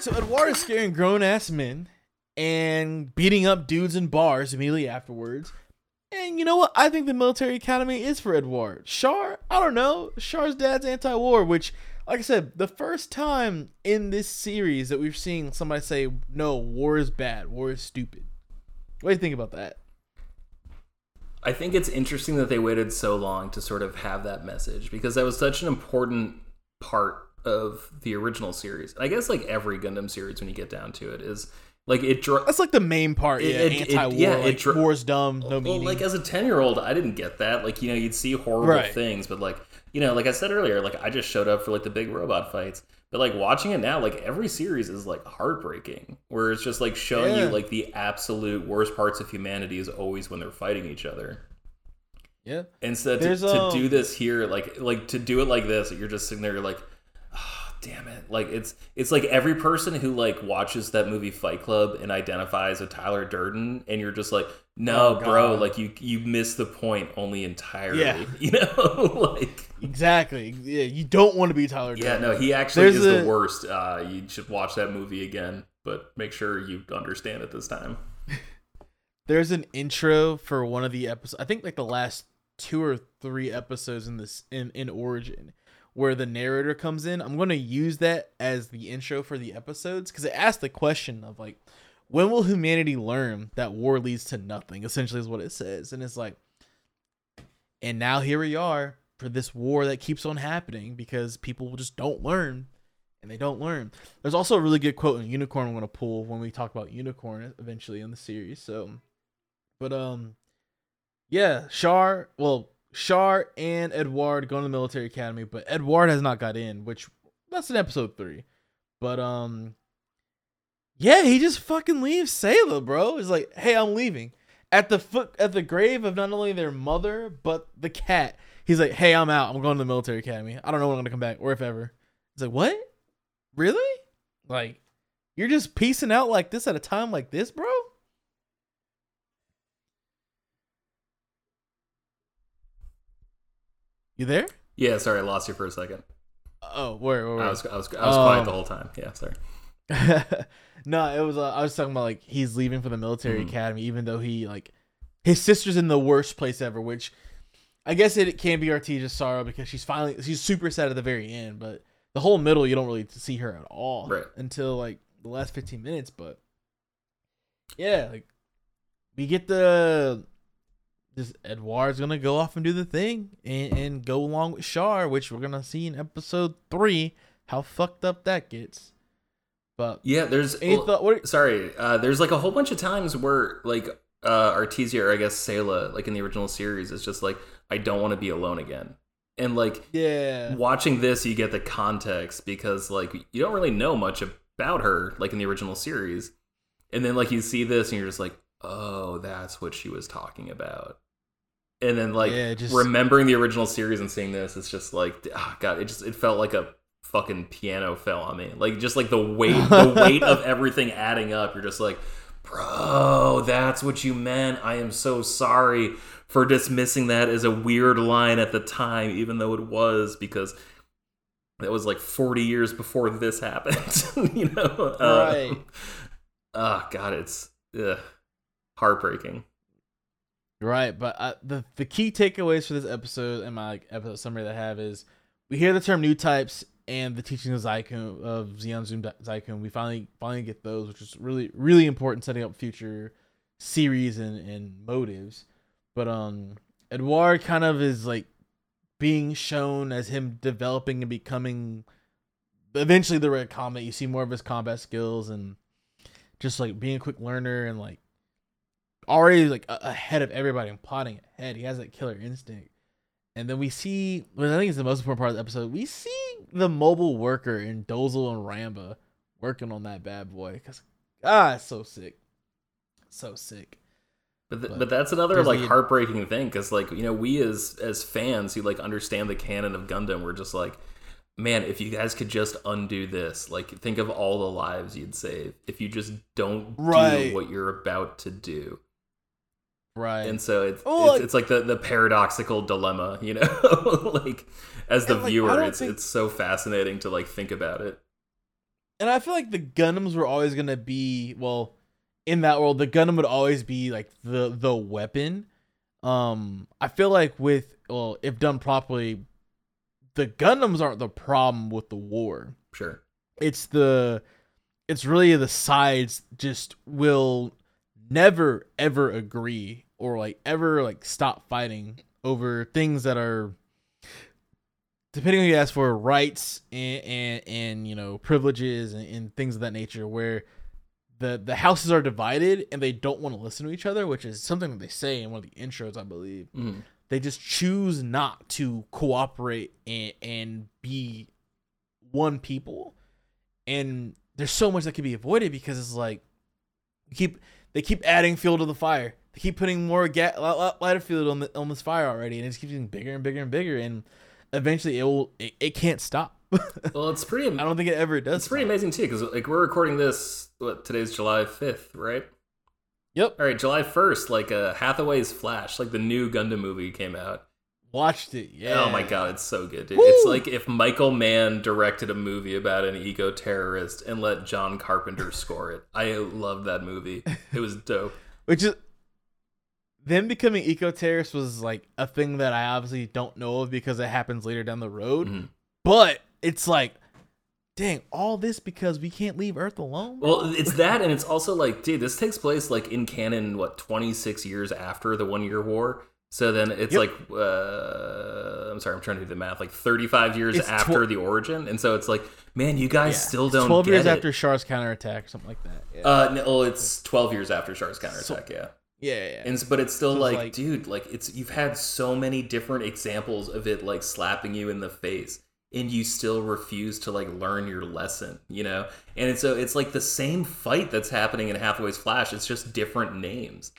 So Edouard is scaring grown ass men and beating up dudes in bars immediately afterwards. And you know what? I think the military academy is for Edward. Char, I don't know. Char's dad's anti-war, which, like I said, the first time in this series that we've seen somebody say, "No, war is bad. War is stupid." What do you think about that? I think it's interesting that they waited so long to sort of have that message because that was such an important part of the original series. I guess like every Gundam series, when you get down to it, is like it. Dr- That's like the main part. Yeah, It- it- anti-war. yeah, like, it dr- war's dumb. No well, meaning. like as a ten year old, I didn't get that. Like you know, you'd see horrible Right. things, but like you know, like I said earlier, like I just showed up for like the big robot fights. But like watching it now, like every series is like heartbreaking, where it's just like showing you like the absolute worst parts of humanity is always when they're fighting each other. yeah. Instead to, There's, to um, do this here, like like to do it like this, you're just sitting there, you're like, damn it! Like it's it's like every person who like watches that movie Fight Club and identifies with Tyler Durden, and you're just like, no, Oh, bro, like you you missed the point only entirely. Yeah. You know, like Exactly. Yeah, you don't want to be Tyler. Durden. Yeah, Durden. no, he actually There's is a- the worst. Uh, you should watch that movie again, but make sure you understand it this time. there's an intro for one of the episodes i think like the last two or three episodes in this in in origin where the narrator comes in i'm going to use that as the intro for the episodes because it asks the question of like when will humanity learn that war leads to nothing essentially is what it says and it's like and now here we are for this war that keeps on happening because people just don't learn and they don't learn. There's also a really good quote in Unicorn I'm going to pull when we talk about Unicorn eventually in the series. So, but um, yeah, Char. Well, Char and Edward go to the military academy, but Edward has not got in, which that's in episode three. But um, yeah, he just fucking leaves Sayla, bro. He's like, hey, I'm leaving. At the foot at the grave of not only their mother but the cat. He's like, hey, I'm out. I'm going to the military academy. I don't know when I'm gonna come back or if ever. He's like, what? Really? Like, you're just piecing out like this at a time like this, bro? You there? Yeah, sorry, I lost you for a second. Oh, where? where, where? I was I was I was quiet Um, the whole time. Yeah, sorry. no, it was. Uh, I was talking about like he's leaving for the military Mhm. academy, even though he like his sister's in the worst place ever. Which I guess it, it can be Artesia's sorrow because she's finally she's super sad at the very end, but the whole middle you don't really see her at all Right. until like the last fifteen minutes. But yeah, like we get the this Edward's gonna go off and do the thing and, and go along with Char, which we're gonna see in episode three how fucked up that gets. But Yeah, there's Any well, thought- what- sorry. Uh, there's like a whole bunch of times where like uh, Artesia or I guess Sayla, like in the original series, is just like I don't want to be alone again. And like yeah, watching this, you get the context because like you don't really know much about her like in the original series, and then like you see this and you're just like, oh, that's what she was talking about. And then like Yeah, just- remembering the original series and seeing this, it's just like, ah, God, it just it felt like a fucking piano fell on me. Like just like the weight, the weight of everything adding up. You're just like, bro, that's what you meant. I am so sorry for dismissing that as a weird line at the time, even though it was because that was like 40 years before this happened. you know, right? oh god, it's ugh, heartbreaking. Right, but uh, the the key takeaways for this episode and my episode summary that I have is we hear the term new types and the teaching of Zyklon of Zeon Zum Daikun. We finally finally get those, which is really really important setting up future series and and motives. But um, Edouard kind of is like being shown as him developing and becoming eventually the red comet. You see more of his combat skills and just like being a quick learner and like already like ahead of everybody and plotting ahead. He has that killer instinct. And then we see, what I think is the most important part of the episode, we see the mobile worker in Dozle and Ramba working on that bad boy. Because, ah, it's so sick. So sick. But, th- but, but that's another like the, heartbreaking thing because like you know we as as fans who like understand the canon of Gundam we're just like man if you guys could just undo this like think of all the lives you'd save if you just don't right. do what you're about to do right. And so it's oh, it's, like, it's, like, the the paradoxical dilemma you know? Like as the viewer like, it's think... it's so fascinating to like think about it. And i feel like the gundams were always gonna be well in that world the gundam would always be like the the weapon. Um i feel like with well if done properly the gundams aren't the problem with the war. Sure. It's the it's really the sides just will never ever agree or like ever like stop fighting over things that are depending on who you ask for rights and and, and you know privileges and, and things of that nature where the the houses are divided and they don't want to listen to each other which is something that they say in one of the intros i believe mm. they just choose not to cooperate and, and be one people and there's so much that can be avoided because it's like you keep they keep adding fuel to the fire. They keep putting more ga- lighter fuel on the on this fire already, and it just keeps getting bigger and bigger and bigger, and eventually it will it, it can't stop. well, it's pretty. I don't think it ever does. It's pretty stop. amazing too, because like we're recording this. What today's July fifth, right? Yep. All right, July first, like uh, Hathaway's Flash, like the new Gundam movie came out, Watched it, yeah. Oh my god, it's so good, dude. Woo! It's like if Michael Mann directed a movie about an eco terrorist and let John Carpenter score it. I love that movie. It was dope. Which is them becoming eco terrorists was like a thing that I obviously don't know of because it happens later down the road. Mm-hmm. But it's like dang, all this because we can't leave Earth alone. Bro? Well, it's that, and it's also like, dude, this takes place like in canon, what twenty six years after the One Year War. So then it's yep. like uh, I'm sorry, I'm trying to do the math. Like 35 years it's after tw- the origin, and so it's like, man, you guys yeah. still don't. 12 years it. after Char's counterattack, something like that. Yeah. Uh, no, well, it's 12 years after Char's counterattack. So, yeah. Yeah, yeah. And but it's still so like, like, dude, like it's you've had so many different examples of it like slapping you in the face, and you still refuse to like learn your lesson, you know. And so it's like the same fight that's happening in Hathaway's Flash. It's just different names.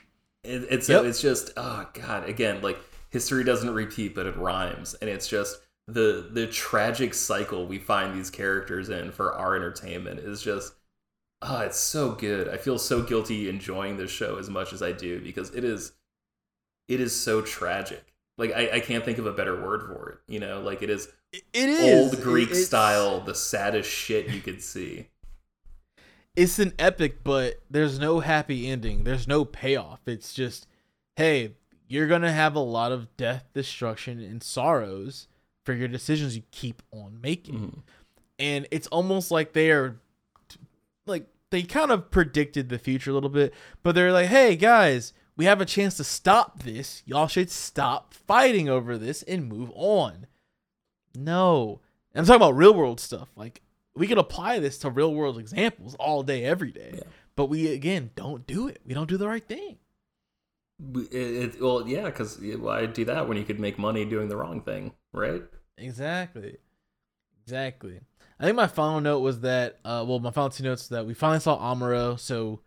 It, it's yep. it's just oh god again like history doesn't repeat but it rhymes. And it's just the the tragic cycle we find these characters in for our entertainment is just oh it's so good. I feel so guilty enjoying this show as much as i do because it is it is so tragic. Like i, I can't think of a better word for it you know? Like it is it is. old greek style the saddest shit you could see it's an epic, but there's no happy ending. There's no payoff. It's just, hey, you're gonna have a lot of death, destruction, and sorrows for your decisions you keep on making. Mm-hmm. And it's almost like they are, like they kind of predicted the future a little bit, but they're like, hey guys, we have a chance to stop this. Y'all should stop fighting over this and move on. No. I'm talking about real world stuff. Like we can apply this to real world examples all day, every day. Yeah. But we again don't do it. We don't do the right thing. It, it, well, yeah, because why do that when you could make money doing the wrong thing, right? Exactly, exactly. I think my final note was that, uh, well, my final two notes that we finally saw Amuro, so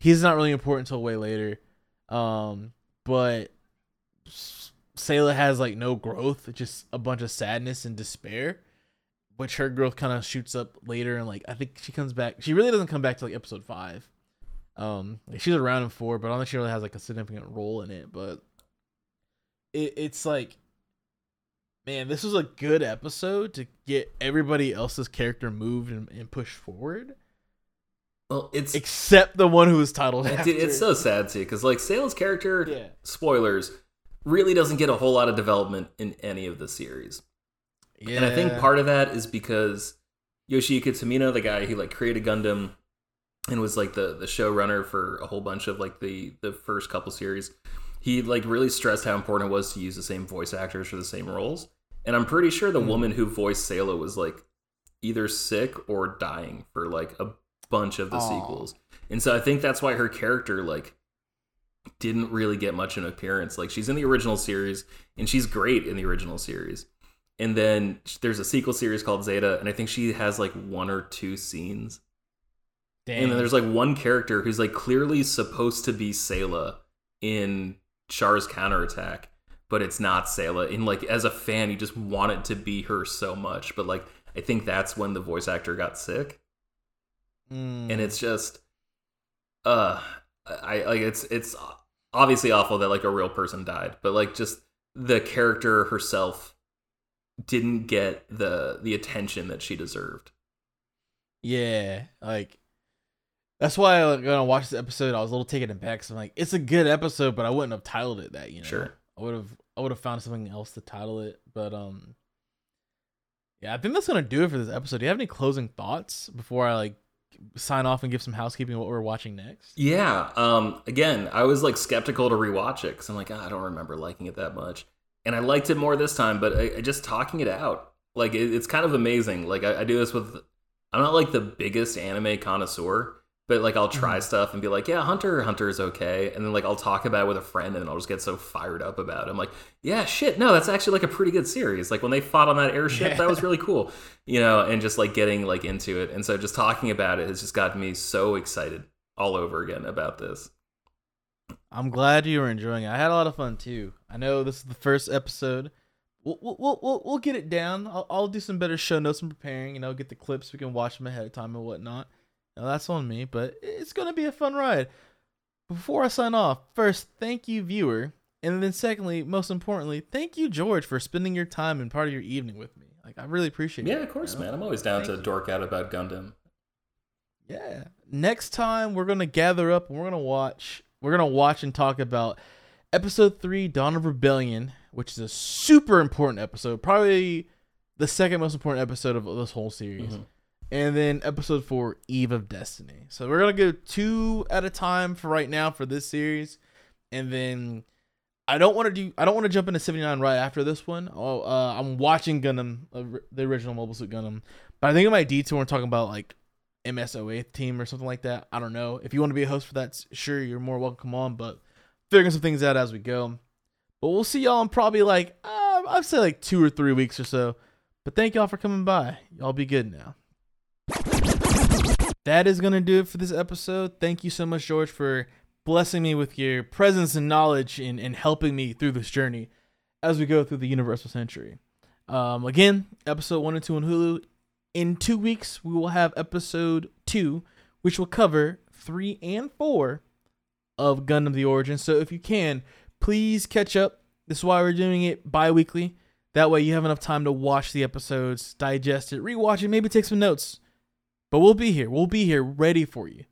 he's not really important until way later. Um, but Sayla has like no growth, just a bunch of sadness and despair which her growth kind of shoots up later and like I think she comes back. She really doesn't come back to like episode five. Um, she's around in four, but I don't think she really has like a significant role in it. But it, it's like man, this was a good episode to get everybody else's character moved and, and pushed forward. Well, it's except the one who was titled. It, it's so sad too, because like Sayla's character, Yeah. spoilers, really doesn't get a whole lot of development in any of the series. And I think part of that is because Yoshiyuki Tomino, the guy who like created Gundam and was like the the showrunner for a whole bunch of like the the first couple series, he like really stressed how important it was to use the same voice actors for the same roles. And I'm pretty sure the Hmm. woman who voiced Sayla was like either sick or dying for like a bunch of the Aw. sequels. And so I think that's why her character like didn't really get much of an appearance. Like she's in the original series and she's great in the original series. And then there's a sequel series called Zeta and I think she has like one or two scenes. And then there's like one character who's like clearly supposed to be Sayla in Char's counterattack, but it's not Sayla. And like as a fan, you just want it to be her so much. But like I think that's when the voice actor got sick. Mm. And it's just uh I like it's it's obviously awful that like a real person died, but like just the character herself didn't get the the attention that she deserved. Yeah, like that's why I when I watched this episode, I was a little taken aback. Cause I'm like, it's a good episode, but I wouldn't have titled it that. You know, Sure. I would have I would have found something else to title it. But um, yeah, I think that's gonna do it for this episode. Do you have any closing thoughts before I like sign off and give some housekeeping what we're watching next? Yeah. Um. Again, I was like skeptical to rewatch it because I'm like, "Ah, I don't remember liking it that much, and I liked it more this time. But I, I just talking it out, like it, it's kind of amazing. Like I, I do this with, I'm not like the biggest anime connoisseur, but like I'll try mm-hmm. stuff and be like, yeah, Hunter Hunter is okay, and then like I'll talk about it with a friend, and then I'll just get so fired up about it. I'm like, yeah, shit, no, that's actually like a pretty good series. Like when they fought on that airship, Yeah. that was really cool, you know, and just like getting like into it, and so just talking about it has just gotten me so excited all over again about this. I'm glad you were enjoying it. I had a lot of fun too. I know this is the first episode. We'll we'll we'll, we'll, get it down. I'll, I'll do some better show notes and preparing. You know, get the clips. We can watch them ahead of time and whatnot. Now that's on me, but it's gonna be a fun ride. Before I sign off, first, thank you, viewer, and then secondly, most importantly, thank you, George, for spending your time and part of your evening with me. Like I really appreciate it. Yeah, of course, you know? man. I'm always down Thank to you. dork out about Gundam. Yeah. Next time we're gonna gather up and we're gonna watch we're gonna watch and talk about episode three, Dawn of Rebellion, which is a super important episode, probably the second most important episode of this whole series. Mhm. And then episode four, Eve of Destiny. So we're gonna go two at a time for right now for this series, and then I don't want to do. I don't want to jump into seventy nine right after this one. Oh, uh, I'm watching Gundam, uh, the original Mobile Suit Gundam, but I think it might detour and talking about like MS08 team or something like that. I don't know. If you want to be a host for that, sure, you're more welcome on. But figuring some things out as we go. But we'll see y'all in probably like uh, I'd say like two or three weeks or so. But thank y'all for coming by. Y'all be good now. That is gonna do it for this episode. Thank you so much, George, for blessing me with your presence and knowledge and, and helping me through this journey as we go through the Universal Century. Um, again, episode one and two on Hulu. In two weeks, we will have episode two, which will cover three and four of Gundam the Origin. So if you can, please catch up. This is why we're doing it bi weekly. That way you have enough time to watch the episodes, digest it, rewatch it, maybe take some notes. But we'll be here. We'll be here ready for you.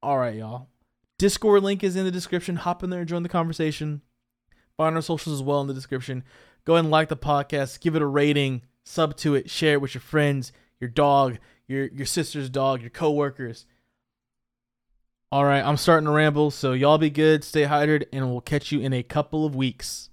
All right, y'all. Discord link is in the description. Hop in there and join the conversation. Find our socials as well in the description. Go ahead and like the podcast, give it a rating, sub to it, share it with your friends, your dog, your your sister's dog, your coworkers. All right, I'm starting to ramble, so y'all be good, stay hydrated, and we'll catch you in a couple of weeks.